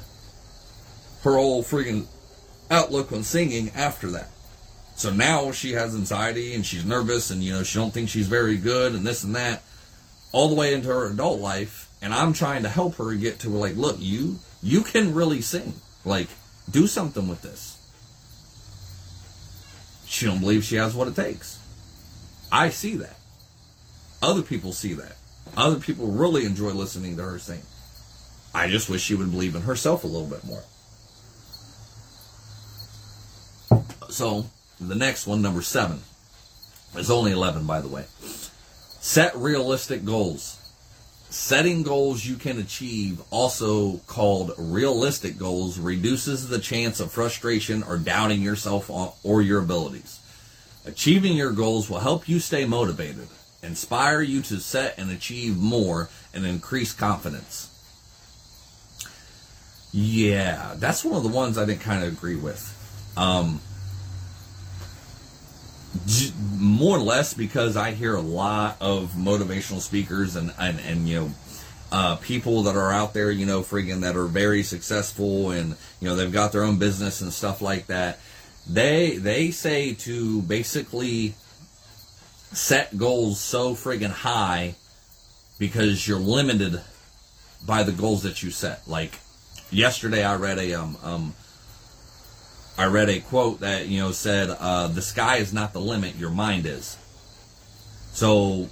her whole friggin' outlook on singing after that. So now she has anxiety and she's nervous and you know she don't think she's very good and this and that all the way into her adult life and I'm trying to help her get to like, look, you you can really sing. Like, do something with this. She don't believe she has what it takes. I see that. Other people see that. Other people really enjoy listening to her sing. I just wish she would believe in herself a little bit more. So, the next one, number seven, is only 11, by the way. Set realistic goals. Setting goals you can achieve, also called realistic goals, reduces the chance of frustration or doubting yourself or your abilities. Achieving your goals will help you stay motivated, inspire you to set and achieve more, and increase confidence. Yeah, that's one of the ones I didn't kind of agree with. Um, more or less because I hear a lot of motivational speakers and and, and you know uh, people that are out there, you know, friggin' that are very successful and you know they've got their own business and stuff like that. They they say to basically set goals so friggin' high because you're limited by the goals that you set. Like yesterday, I read a um um I read a quote that you know said, uh, "The sky is not the limit; your mind is." So,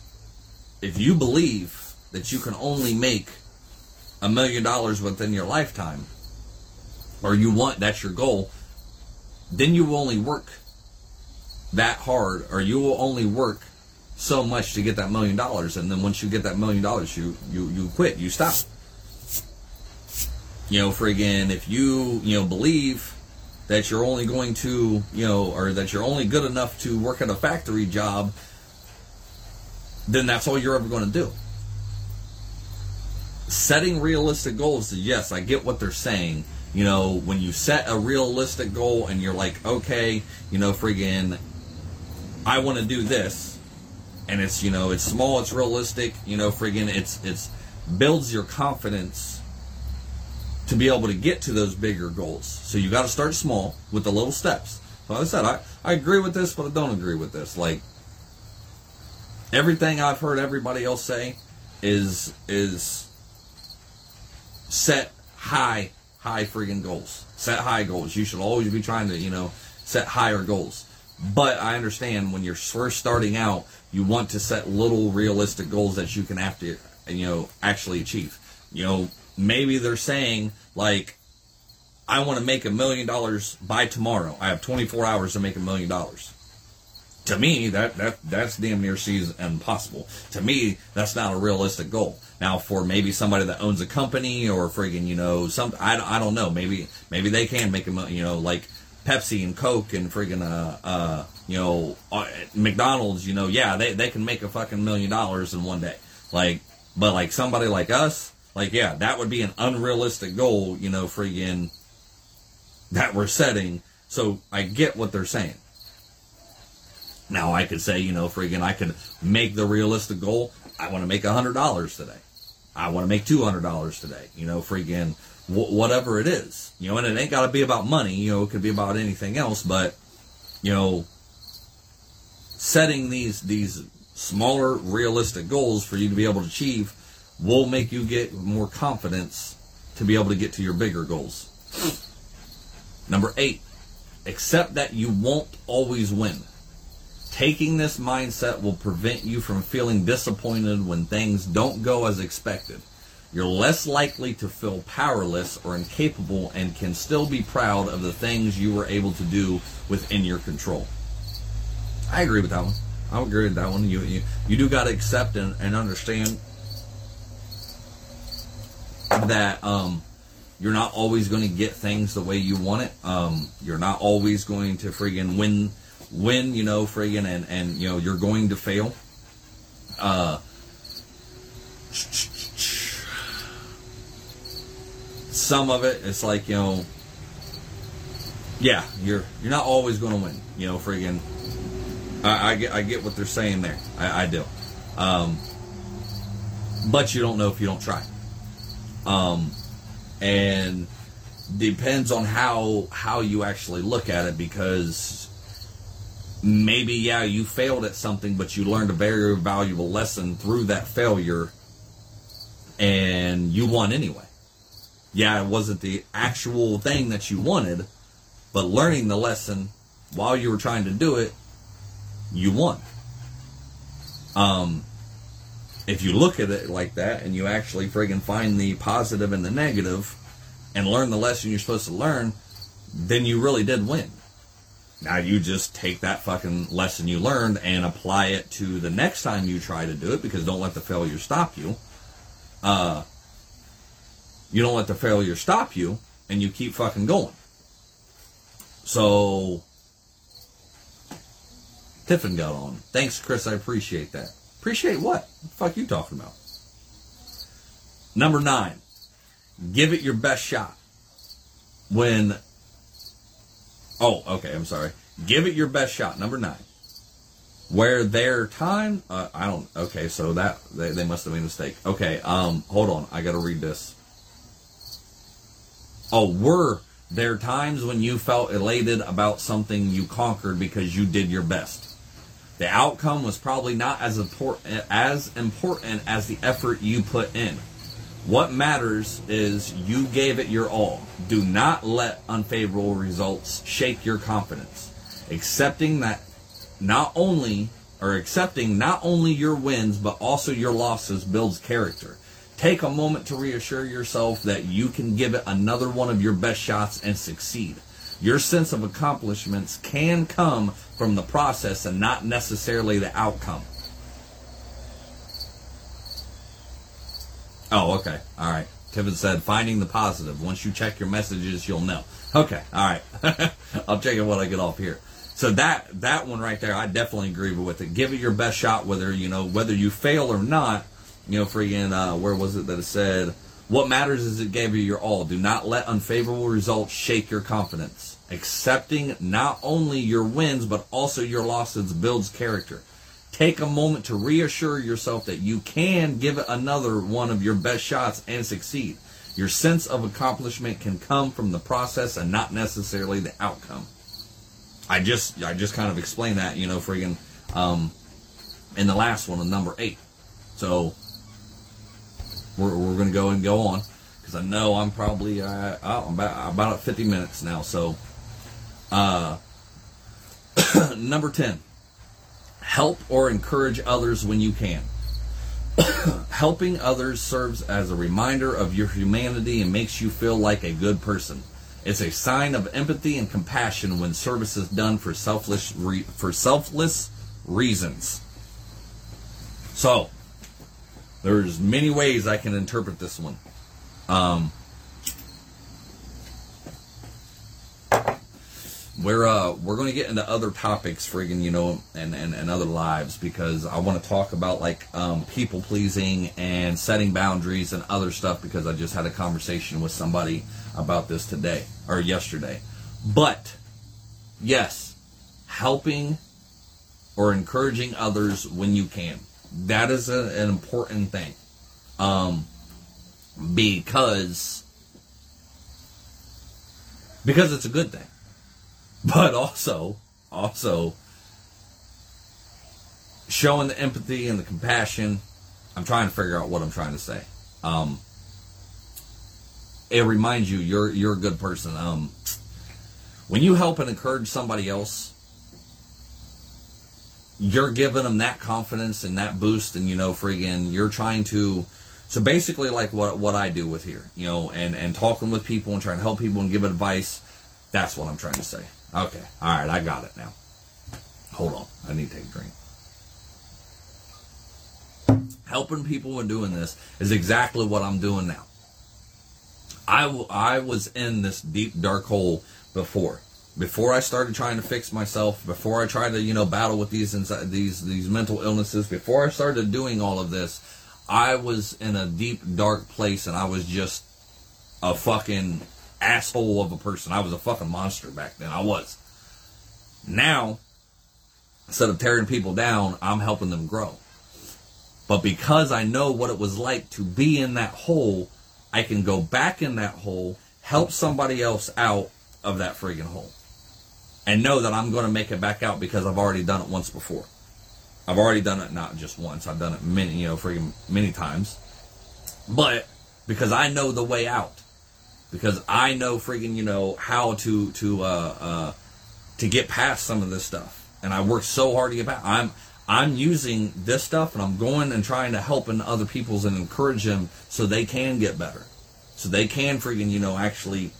if you believe that you can only make a million dollars within your lifetime, or you want that's your goal, then you will only work that hard or you will only work so much to get that million dollars and then once you get that million dollars you you you quit you stop you know friggin if you you know believe that you're only going to you know or that you're only good enough to work at a factory job then that's all you're ever going to do. Setting realistic goals yes i get what they're saying. You know when you set a realistic goal and you're like okay you know friggin i want to do this and it's you know it's small it's realistic you know friggin it's it's builds your confidence to be able to get to those bigger goals. So you got to start small with the little steps. So like i said I, I agree with this but i don't agree with this. Like everything i've heard everybody else say is is set high high friggin goals. Set high goals. You should always be trying to you know set higher goals. But i understand when you're first starting out you want to set little realistic goals that you can have to, you know, actually achieve. You know, maybe they're saying like, I want to make a million dollars by tomorrow. I have 24 hours to make a million dollars. To me, that, that that's damn near seems impossible. To me, that's not a realistic goal. Now, for maybe somebody that owns a company or friggin', you know, some I, I don't know. Maybe maybe they can make a million. you know like Pepsi and Coke and friggin' uh, uh you know, uh, McDonald's, you know, yeah, they, they can make a fucking million dollars in one day. Like, but like somebody like us, like, yeah, that would be an unrealistic goal, you know, friggin' that we're setting. So I get what they're saying. Now I could say, you know, friggin' I could make the realistic goal. I want to make a hundred dollars today. I want to make two hundred dollars today. You know, friggin' wh- whatever it is. You know, and it ain't got to be about money. You know, it could be about anything else. But you know, setting these these smaller realistic goals for you to be able to achieve will make you get more confidence to be able to get to your bigger goals. Number 8, accept that you won't always win. Taking this mindset will prevent you from feeling disappointed when things don't go as expected. You're less likely to feel powerless or incapable and can still be proud of the things you were able to do within your control. I agree with that one. I agree with that one. You you, you do got to accept and, and understand that um, you're not always going to get things the way you want it. Um, you're not always going to friggin' win win. You know, friggin' and and you know you're going to fail. Uh, some of it, it's like you know, yeah, you're you're not always going to win. You know, friggin' I, I, get I get what they're saying there. I, I do. Um, but you don't know if you don't try. Um, and depends on how how you actually look at it because maybe yeah you failed at something but you learned a very valuable lesson through that failure and you won anyway yeah it wasn't the actual thing that you wanted but learning the lesson while you were trying to do it you won. Um, if you look at it like that and you actually friggin' find the positive and the negative and learn the lesson you're supposed to learn, then you really did win. Now you just take that fucking lesson you learned and apply it to the next time you try to do it because don't let the failure stop you. Uh, you don't let the failure stop you and you keep fucking going. So Tiffin got on. Thanks, Chris. I appreciate that. Appreciate what? what fuck you talking about? Number nine, give it your best shot. When, oh, okay, I'm sorry. Give it your best shot. Number nine. Where their time, uh, I don't, okay, so that, they, they must have made a mistake. Okay, um, hold on, I gotta read this. Oh, were there times when you felt elated about something you conquered because you did your best? The outcome was probably not as important as important as the effort you put in. What matters is you gave it your all. Do not let unfavorable results shake your confidence. Accepting that not only or accepting not only your wins but also your losses builds character. Take a moment to reassure yourself that you can give it another one of your best shots and succeed. Your sense of accomplishments can come from the process and not necessarily the outcome. Oh, okay. All right. Kevin said, finding the positive. Once you check your messages, you'll know. Okay. All right. I'll check it when I get off here. So that that one right there, I definitely agree with it. Give it your best shot, whether you know whether you fail or not. You know, freaking uh, where was it that it said? What matters is it gave you your all. Do not let unfavorable results shake your confidence. Accepting not only your wins but also your losses builds character. Take a moment to reassure yourself that you can give it another one of your best shots and succeed. Your sense of accomplishment can come from the process and not necessarily the outcome. I just I just kind of explained that, you know, friggin' um, in the last one, number eight. So we're, we're going to go and go on because I know I'm probably uh, I'm about about at 50 minutes now. So uh, number 10, help or encourage others when you can. Helping others serves as a reminder of your humanity and makes you feel like a good person. It's a sign of empathy and compassion when service is done for selfless re- for selfless reasons. So, there's many ways I can interpret this one. Um, we're uh we're going to get into other topics friggin you know and, and and other lives because i want to talk about like um people pleasing and setting boundaries and other stuff because i just had a conversation with somebody about this today or yesterday but yes helping or encouraging others when you can that is a, an important thing. Um because because it's a good thing. But also also showing the empathy and the compassion i'm trying to figure out what i'm trying to say. Um it reminds you you're you're a good person. Um when you help and encourage somebody else you're giving them that confidence and that boost and you know friggin you're trying to so basically like what what i do with here you know and and talking with people and trying to help people and give advice that's what i'm trying to say Okay. All right. I got it now. Hold on. I need to take a drink. Helping people when doing this is exactly what I'm doing now. I, w- I was in this deep, dark hole before. Before I started trying to fix myself, before I tried to, you know, battle with these these these mental illnesses, before I started doing all of this, I was in a deep, dark place, and I was just a fucking asshole of a person. I was a fucking monster back then. I was. Now, instead of tearing people down, I'm helping them grow. But because I know what it was like to be in that hole, I can go back in that hole, help somebody else out of that friggin' hole. And know that I'm going to make it back out because I've already done it once before. I've already done it not just once, I've done it many, you know, friggin' many times. But because I know the way out because I know freaking you know how to to uh, uh, to get past some of this stuff, and I work so hard to get back. I'm I'm using this stuff, and I'm going and trying to help in other people's and encourage them so they can get better, so they can freaking you know actually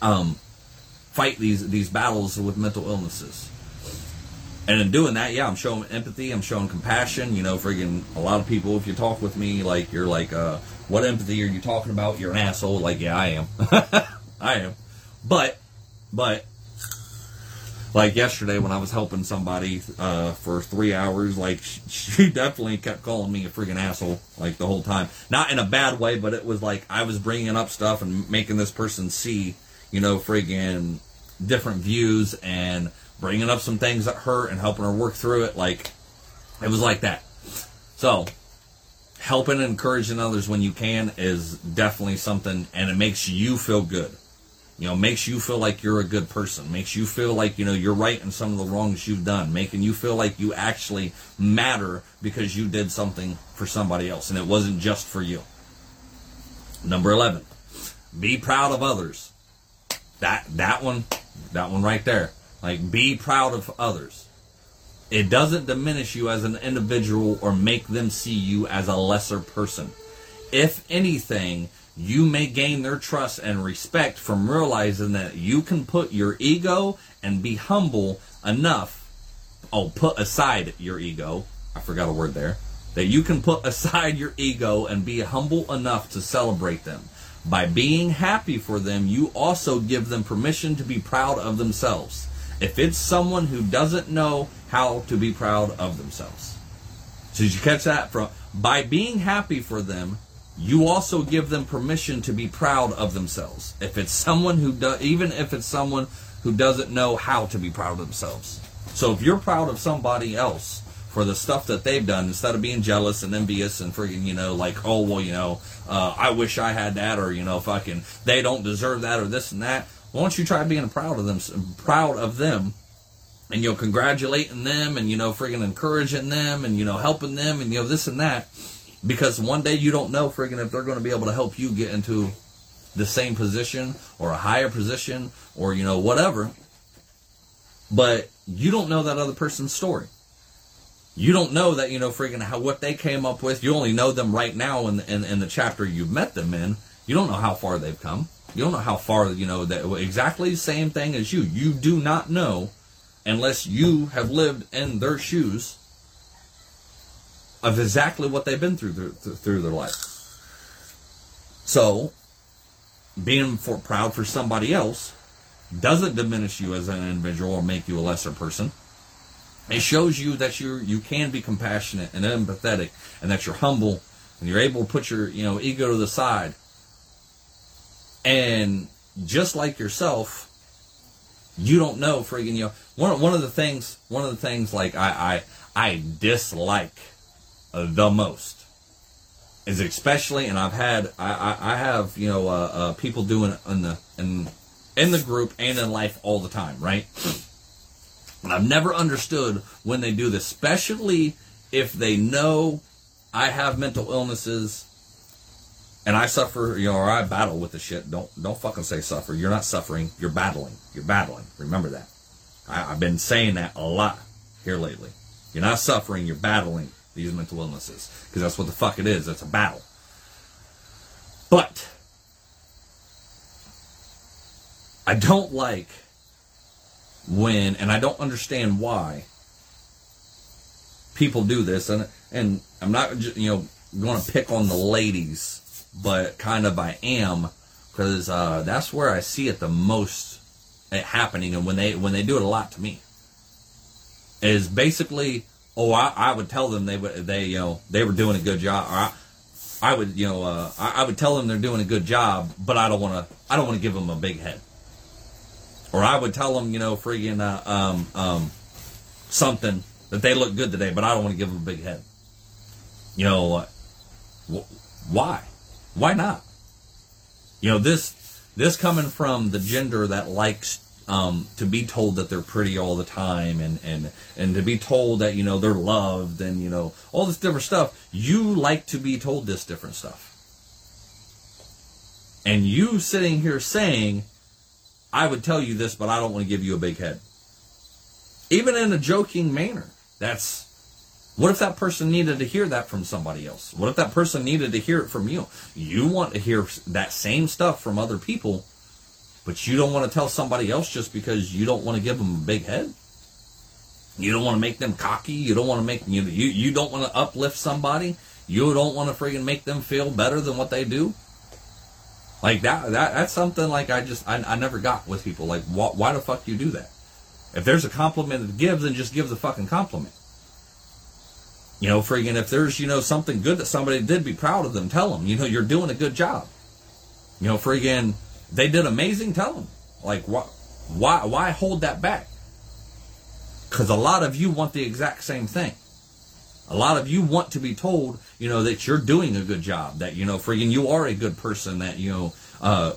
um, fight these these battles with mental illnesses. And in doing that, yeah, I'm showing empathy. I'm showing compassion. You know, friggin' a lot of people, if you talk with me, like you're like, uh, what empathy are you talking about? You're an asshole. Like, yeah, I am. I am. But, but, like yesterday when I was helping somebody uh, for three hours, like she definitely kept calling me a freaking asshole like the whole time. Not in a bad way, but it was like I was bringing up stuff and making this person see, you know, freaking different views and bringing up some things that hurt and helping her work through it. Like it was like that. So helping and encouraging others when you can is definitely something, and it makes you feel good. You know, makes you feel like you're a good person. Makes you feel like you know you're right in some of the wrongs you've done. Making you feel like you actually matter because you did something for somebody else, and it wasn't just for you. Number eleven, be proud of others. That that one, that one right there. Like be proud of others. It doesn't diminish you as an individual or make them see you as a lesser person. If anything, you may gain their trust and respect from realizing that you can put your ego and be humble enough. Oh, put aside your ego. I forgot a word there. That you can put aside your ego and be humble enough to celebrate them. By being happy for them, you also give them permission to be proud of themselves. If it's someone who doesn't know how to be proud of themselves. So did you catch that? From by being happy for them, you also give them permission to be proud of themselves. If it's someone who does, even if it's someone who doesn't know how to be proud of themselves. So if you're proud of somebody else for the stuff that they've done, instead of being jealous and envious and freaking, you know, like, oh well, you know, uh, I wish I had that, or you know, fucking, they don't deserve that, or this and that. Why don't you try being proud of them, proud of them, and you know, congratulating them, and you know, freaking encouraging them, and you know, helping them, and you know, this and that. Because one day you don't know friggin' if they're going to be able to help you get into the same position or a higher position or you know whatever. But you don't know that other person's story you don't know that you know freaking how what they came up with you only know them right now in, in, in the chapter you've met them in you don't know how far they've come you don't know how far you know that exactly the same thing as you you do not know unless you have lived in their shoes of exactly what they've been through through, through their life. So, being for, proud for somebody else doesn't diminish you as an individual or make you a lesser person. It shows you that you you can be compassionate and empathetic, and that you're humble, and you're able to put your you know ego to the side. And just like yourself, you don't know friggin' you know one one of the things one of the things like I I I dislike the most is especially, and I've had, I, I, I have, you know, uh, uh, people doing in the, in, in the group and in life all the time, right? And I've never understood when they do this, especially if they know I have mental illnesses and I suffer, you know, or I battle with the shit. Don't, don't fucking say suffer. You're not suffering. You're battling. You're battling. Remember that. I, I've been saying that a lot here lately. You're not suffering. You're battling these mental illnesses because that's what the fuck it is. It's a battle. But I don't like when, and I don't understand why people do this, and and I'm not you know going to pick on the ladies, but kind of I am because uh, that's where I see it the most happening, and when they when they do it a lot to me is basically oh, I, I would tell them they would they you know they were doing a good job. I, I would you know uh, I, I, would tell them they're doing a good job, but I don't want to I don't want to give them a big head. Or I would tell them you know friggin' uh, um, um, something that they look good today, but I don't want to give them a big head. You know wh- why? Why not? You know this this coming from the gender that likes um, to be told that they're pretty all the time and, and, and to be told that, you know, they're loved and, you know, all this different stuff. You like to be told this different stuff. And you sitting here saying, I would tell you this, but I don't want to give you a big head. Even in a joking manner. That's what if that person needed to hear that from somebody else? What if that person needed to hear it from you? You want to hear that same stuff from other people but you don't want to tell somebody else just because you don't want to give them a big head. You don't want to make them cocky. You don't want to make you you, you don't want to uplift somebody. You don't want to friggin' make them feel better than what they do. Like that, that that's something like I just I, I never got with people. Like why, why the fuck do you do that? If there's a compliment to give, then just give the fucking compliment. You know, friggin' if there's you know something good that somebody did, be proud of them. Tell them you know you're doing a good job. You know, friggin' They did amazing. Tell them. Like, why, why, why hold that back? Because a lot of you want the exact same thing. A lot of you want to be told, you know, that you're doing a good job, that, you know, friggin' you are a good person, that, you know, uh,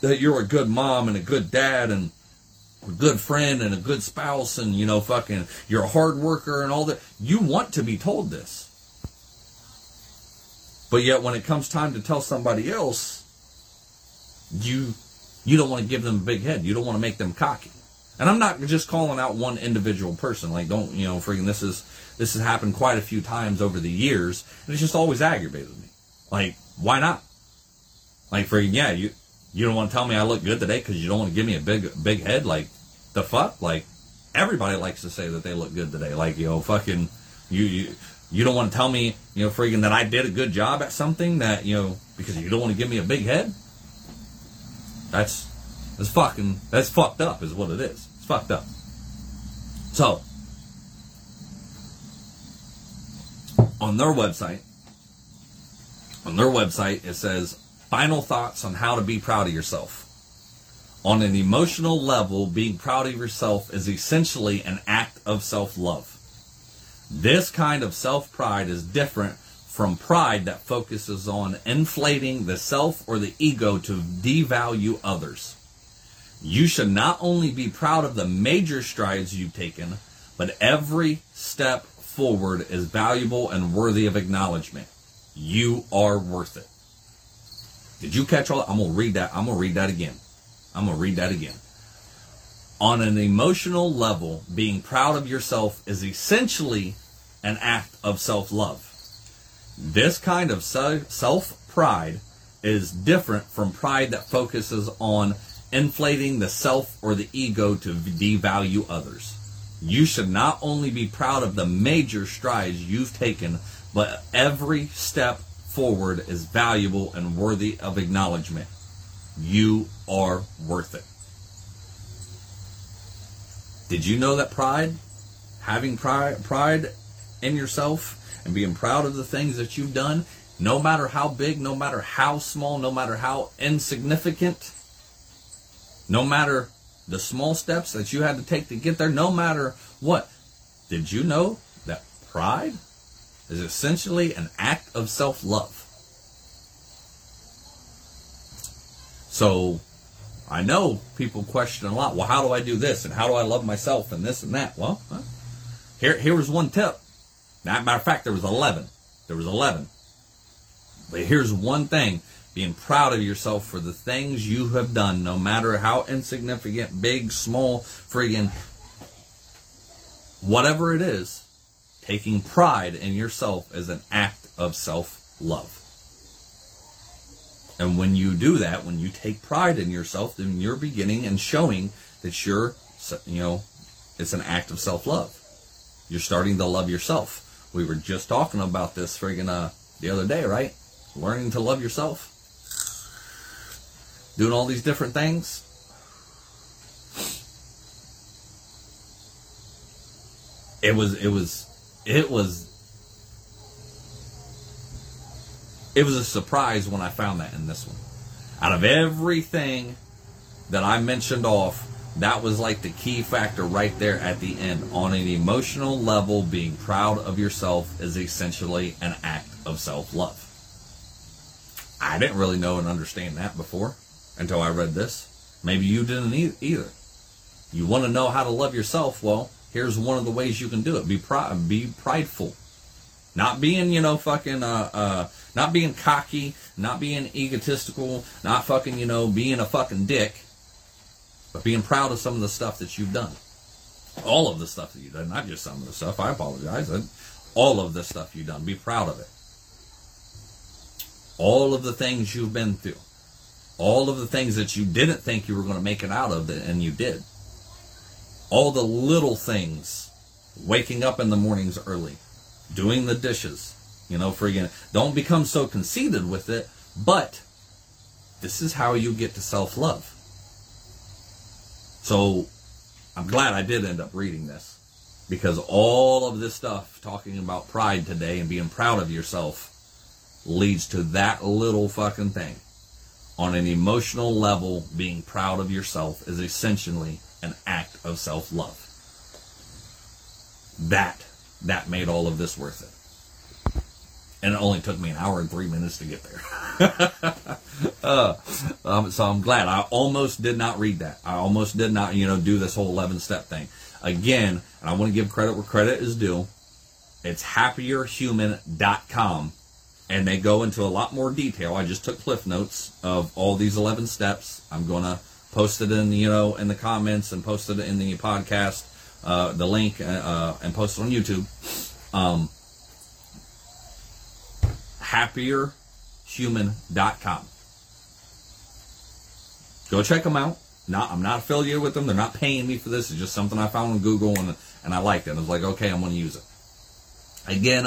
that you're a good mom and a good dad and a good friend and a good spouse and, you know, fucking, you're a hard worker and all that. You want to be told this. But yet when it comes time to tell somebody else, you you don't want to give them a big head. You don't want to make them cocky. And I'm not just calling out one individual person. Like, don't you know, freaking this is this has happened quite a few times over the years, and it's just always aggravated me. Like, why not? Like, for yeah, you you don't want to tell me I look good today because you don't want to give me a big big head. Like, the fuck? Like, everybody likes to say that they look good today. Like, you know, fucking, you you you don't want to tell me, you know, freaking that I did a good job at something that you know because you don't want to give me a big head. That's that's fucking that's fucked up, is what it is. It's fucked up. So, on their website, on their website, it says final thoughts on how to be proud of yourself. On an emotional level, being proud of yourself is essentially an act of self love. This kind of self pride is different from pride that focuses on inflating the self or the ego to devalue others. You should not only be proud of the major strides you've taken, but every step forward is valuable and worthy of acknowledgement. You are worth it. Did you catch all that? I'm gonna read that. I'm gonna read that again. I'm gonna read that again. On an emotional level, being proud of yourself is essentially an act of self-love. This kind of self-pride is different from pride that focuses on inflating the self or the ego to devalue others. You should not only be proud of the major strides you've taken, but every step forward is valuable and worthy of acknowledgement. You are worth it. Did you know that pride, having pride, pride in yourself and being proud of the things that you've done, no matter how big, no matter how small, no matter how insignificant, no matter the small steps that you had to take to get there, no matter what, did you know that pride is essentially an act of self love? So I know people question a lot. Well, how do I do this and how do I love myself and this and that? Well, here here was one tip. Now, matter of fact, there was eleven. There was eleven. But here's one thing: being proud of yourself for the things you have done, no matter how insignificant, big, small, friggin' whatever it is. Taking pride in yourself is an act of self love. And when you do that, when you take pride in yourself, then you're beginning and showing that you're, you know, it's an act of self love. You're starting to love yourself. We were just talking about this friggin' uh, the other day, right? Learning to love yourself. Doing all these different things. It was, it was, it was it was a surprise when I found that in this one. Out of everything that I mentioned off, that was like the key factor right there at the end. On an emotional level, being proud of yourself is essentially an act of self love. I didn't really know and understand that before until I read this. Maybe you didn't either. You want to know how to love yourself? Well, here's one of the ways you can do it. Be proud, be prideful. Not being, you know, fucking, uh, uh, not being cocky, not being egotistical, not fucking, you know, being a fucking dick, but being proud of some of the stuff that you've done. All of the stuff that you've done, not just some of the stuff. I apologize. All of the stuff you've done. Be proud of it. All of the things you've been through. All of the things that you didn't think you were going to make it out of, and you did. All the little things. Waking up in the mornings early doing the dishes. You know, friggin' don't become so conceited with it, but this is how you get to self love. So I'm glad I did end up reading this because all of this stuff talking about pride today and being proud of yourself leads to that little fucking thing. On an emotional level, being proud of yourself is essentially an act of self love. That that made all of this worth it. And it only took me an hour and three minutes to get there. uh, um, so I'm glad. I almost did not read that. I almost did not, you know, do this whole 11 step thing. Again, and I want to give credit where credit is due. It's happierhuman.com and they go into a lot more detail. I just took cliff notes of all these 11 steps. I'm going to post it in, you know, in the comments and post it in the podcast uh, the link uh, uh, and post it on YouTube. Um, happierhuman.com. go check them out. Not, I'm not affiliated with them. They're not paying me for this. It's just something I found on Google and and I liked it. I was like, okay, I'm going to use it. Again,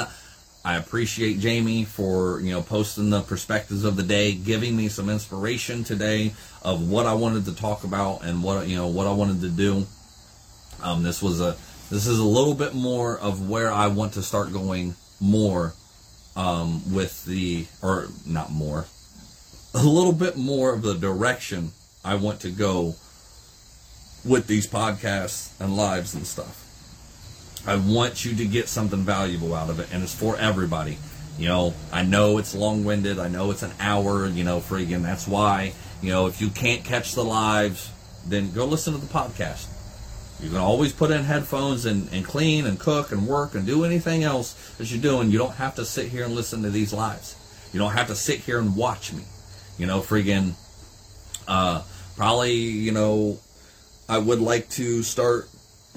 I appreciate Jamie for you know posting the perspectives of the day, giving me some inspiration today of what I wanted to talk about and what you know what I wanted to do. Um, this was a this is a little bit more of where I want to start going more um, with the or not more a little bit more of the direction I want to go with these podcasts and lives and stuff. I want you to get something valuable out of it, and it's for everybody. You know, I know it's long winded. I know it's an hour, you know, friggin' That's why, you know, if you can't catch the lives, then go listen to the podcast. You can always put in headphones and, and clean and cook and work and do anything else that you're doing. You don't have to sit here and listen to these lives. You don't have to sit here and watch me. You know, friggin', uh, probably, you know, I would like to start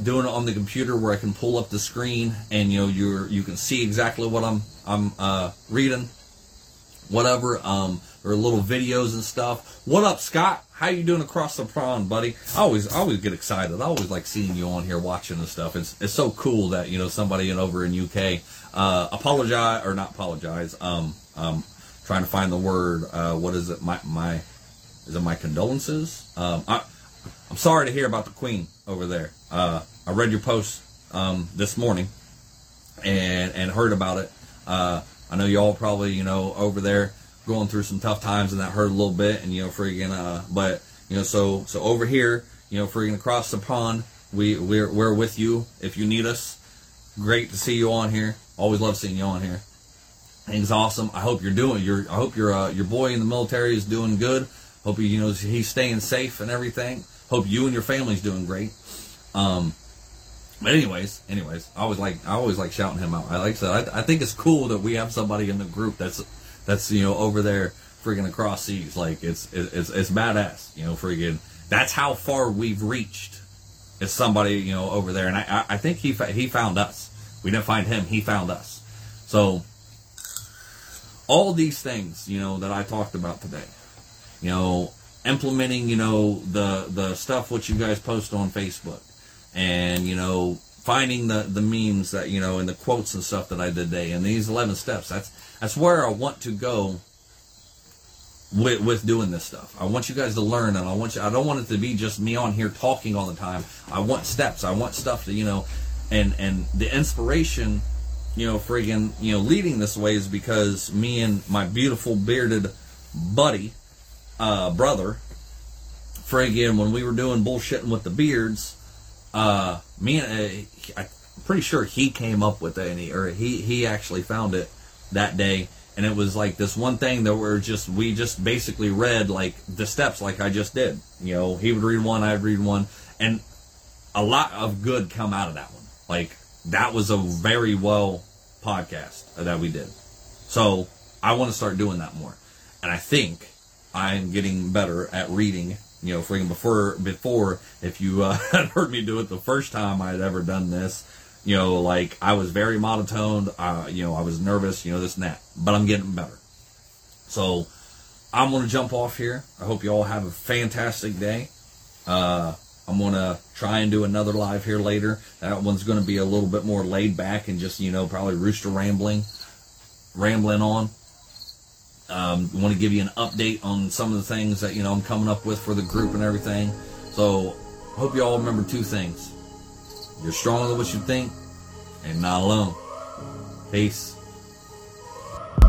doing it on the computer where I can pull up the screen and you know you're you can see exactly what I'm I'm uh, reading, whatever. Um, are little videos and stuff. What up, Scott? How you doing across the pond, buddy? I always I always get excited. I always like seeing you on here watching and stuff. It's it's so cool that you know somebody in over in UK uh, apologize or not apologize. Um, um, trying to find the word. Uh, what is it? My my is it my condolences? Um, I, I'm sorry to hear about the Queen over there. Uh, I read your post um, this morning and and heard about it. Uh, I know y'all probably you know over there going through some tough times and that hurt a little bit and you know freaking uh, but you know so so over here you know freaking across the pond we we're we're with you if you need us. Great to see you on here. Always love seeing you on here. Things awesome. I hope you're doing. Your I hope your uh, your boy in the military is doing good. Hope he, you know he's staying safe and everything. Hope you and your family's doing great. Um, but anyways, anyways, I always like I always like shouting him out. I like said I, I think it's cool that we have somebody in the group that's that's you know over there freaking across seas. Like it's it's it's badass. You know, freaking that's how far we've reached. Is somebody you know over there, and I I think he he found us. We didn't find him. He found us. So all these things you know that I talked about today, you know, implementing, you know, the the stuff what you guys post on Facebook, and you know, finding the the memes that you know and the quotes and stuff that I did today, and these eleven steps. That's that's where I want to go with with doing this stuff. I want you guys to learn, and I want you. I don't want it to be just me on here talking all the time. I want steps. I want stuff to you know, and and the inspiration. You know, friggin', you know, leading this way is because me and my beautiful bearded buddy, uh, brother, friggin', when we were doing bullshitting with the beards, uh, me and uh, I'm pretty sure he came up with it, and he, or he he actually found it that day, and it was like this one thing that we're just we just basically read like the steps, like I just did. You know, he would read one, I'd read one, and a lot of good come out of that one. Like that was a very well podcast that we did. So I want to start doing that more, and I think I'm getting better at reading. You know, freaking before before if you uh, had heard me do it the first time I had ever done this, you know, like I was very monotone. Uh, you know, I was nervous. You know, this and that, but I'm getting better. So I'm gonna jump off here. I hope you all have a fantastic day. Uh, I'm gonna try and do another live here later. That one's gonna be a little bit more laid back and just you know probably rooster rambling, rambling on. Um, want to give you an update on some of the things that you know I'm coming up with for the group and everything. So hope you all remember two things: you're stronger than what you think, and not alone. Peace.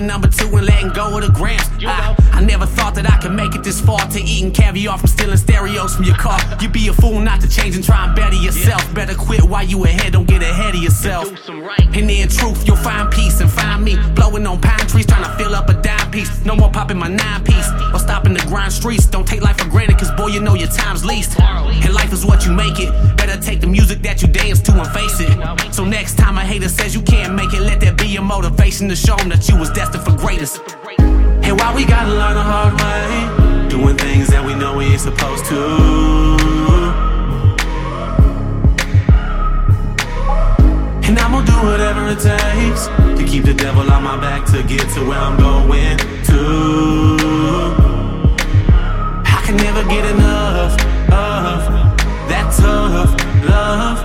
the number two and letting go of the grams. I, I never thought that I could make it this far to eating caviar from stealing stereos from your car. You'd be a fool not to change and try and better yourself. Better quit while you ahead, don't get ahead of yourself. Do some right. And in truth, you'll find peace and find me blowing on pine trees, trying to fill up a dime No more popping my nine piece or stopping the grind streets. Don't take life for granted, cause boy, you know your time's least. And life is what you make it. Better take the music that you dance to and face it. So next time a hater says you can't make it, let that be your motivation to show them that you was destined for greatness. And why we gotta learn the hard way, doing things that we know we ain't supposed to. And I'm gonna do whatever it takes to keep the devil on my back to get to where I'm going to. I can never get enough of that tough love.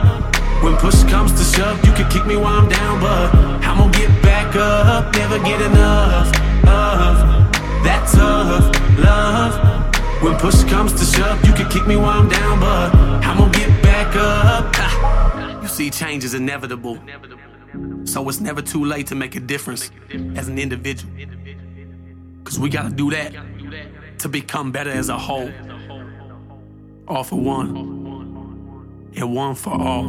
When push comes to shove, you can kick me while I'm down, but I'm gonna get back up. Never get enough of that tough love. When push comes to shove, you can kick me while I'm down, but I'm gonna get back up. See, change is inevitable. So it's never too late to make a difference as an individual. Cause we gotta do that to become better as a whole. All for one, and one for all.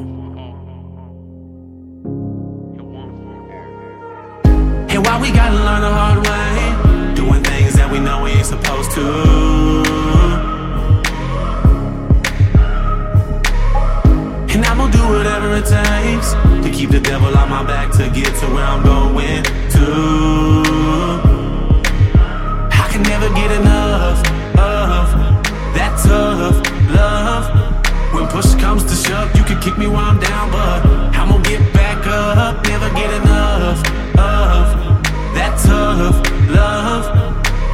And why we gotta learn the hard way, doing things that we know we ain't supposed to. Whatever it takes to keep the devil on my back to get to where I'm going to. I can never get enough of that tough love. When push comes to shove, you can kick me while I'm down, but I'm gonna get back up. Never get enough of that tough love.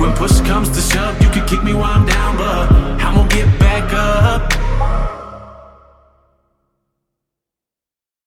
When push comes to shove, you can kick me while I'm down, but I'm gonna get back up.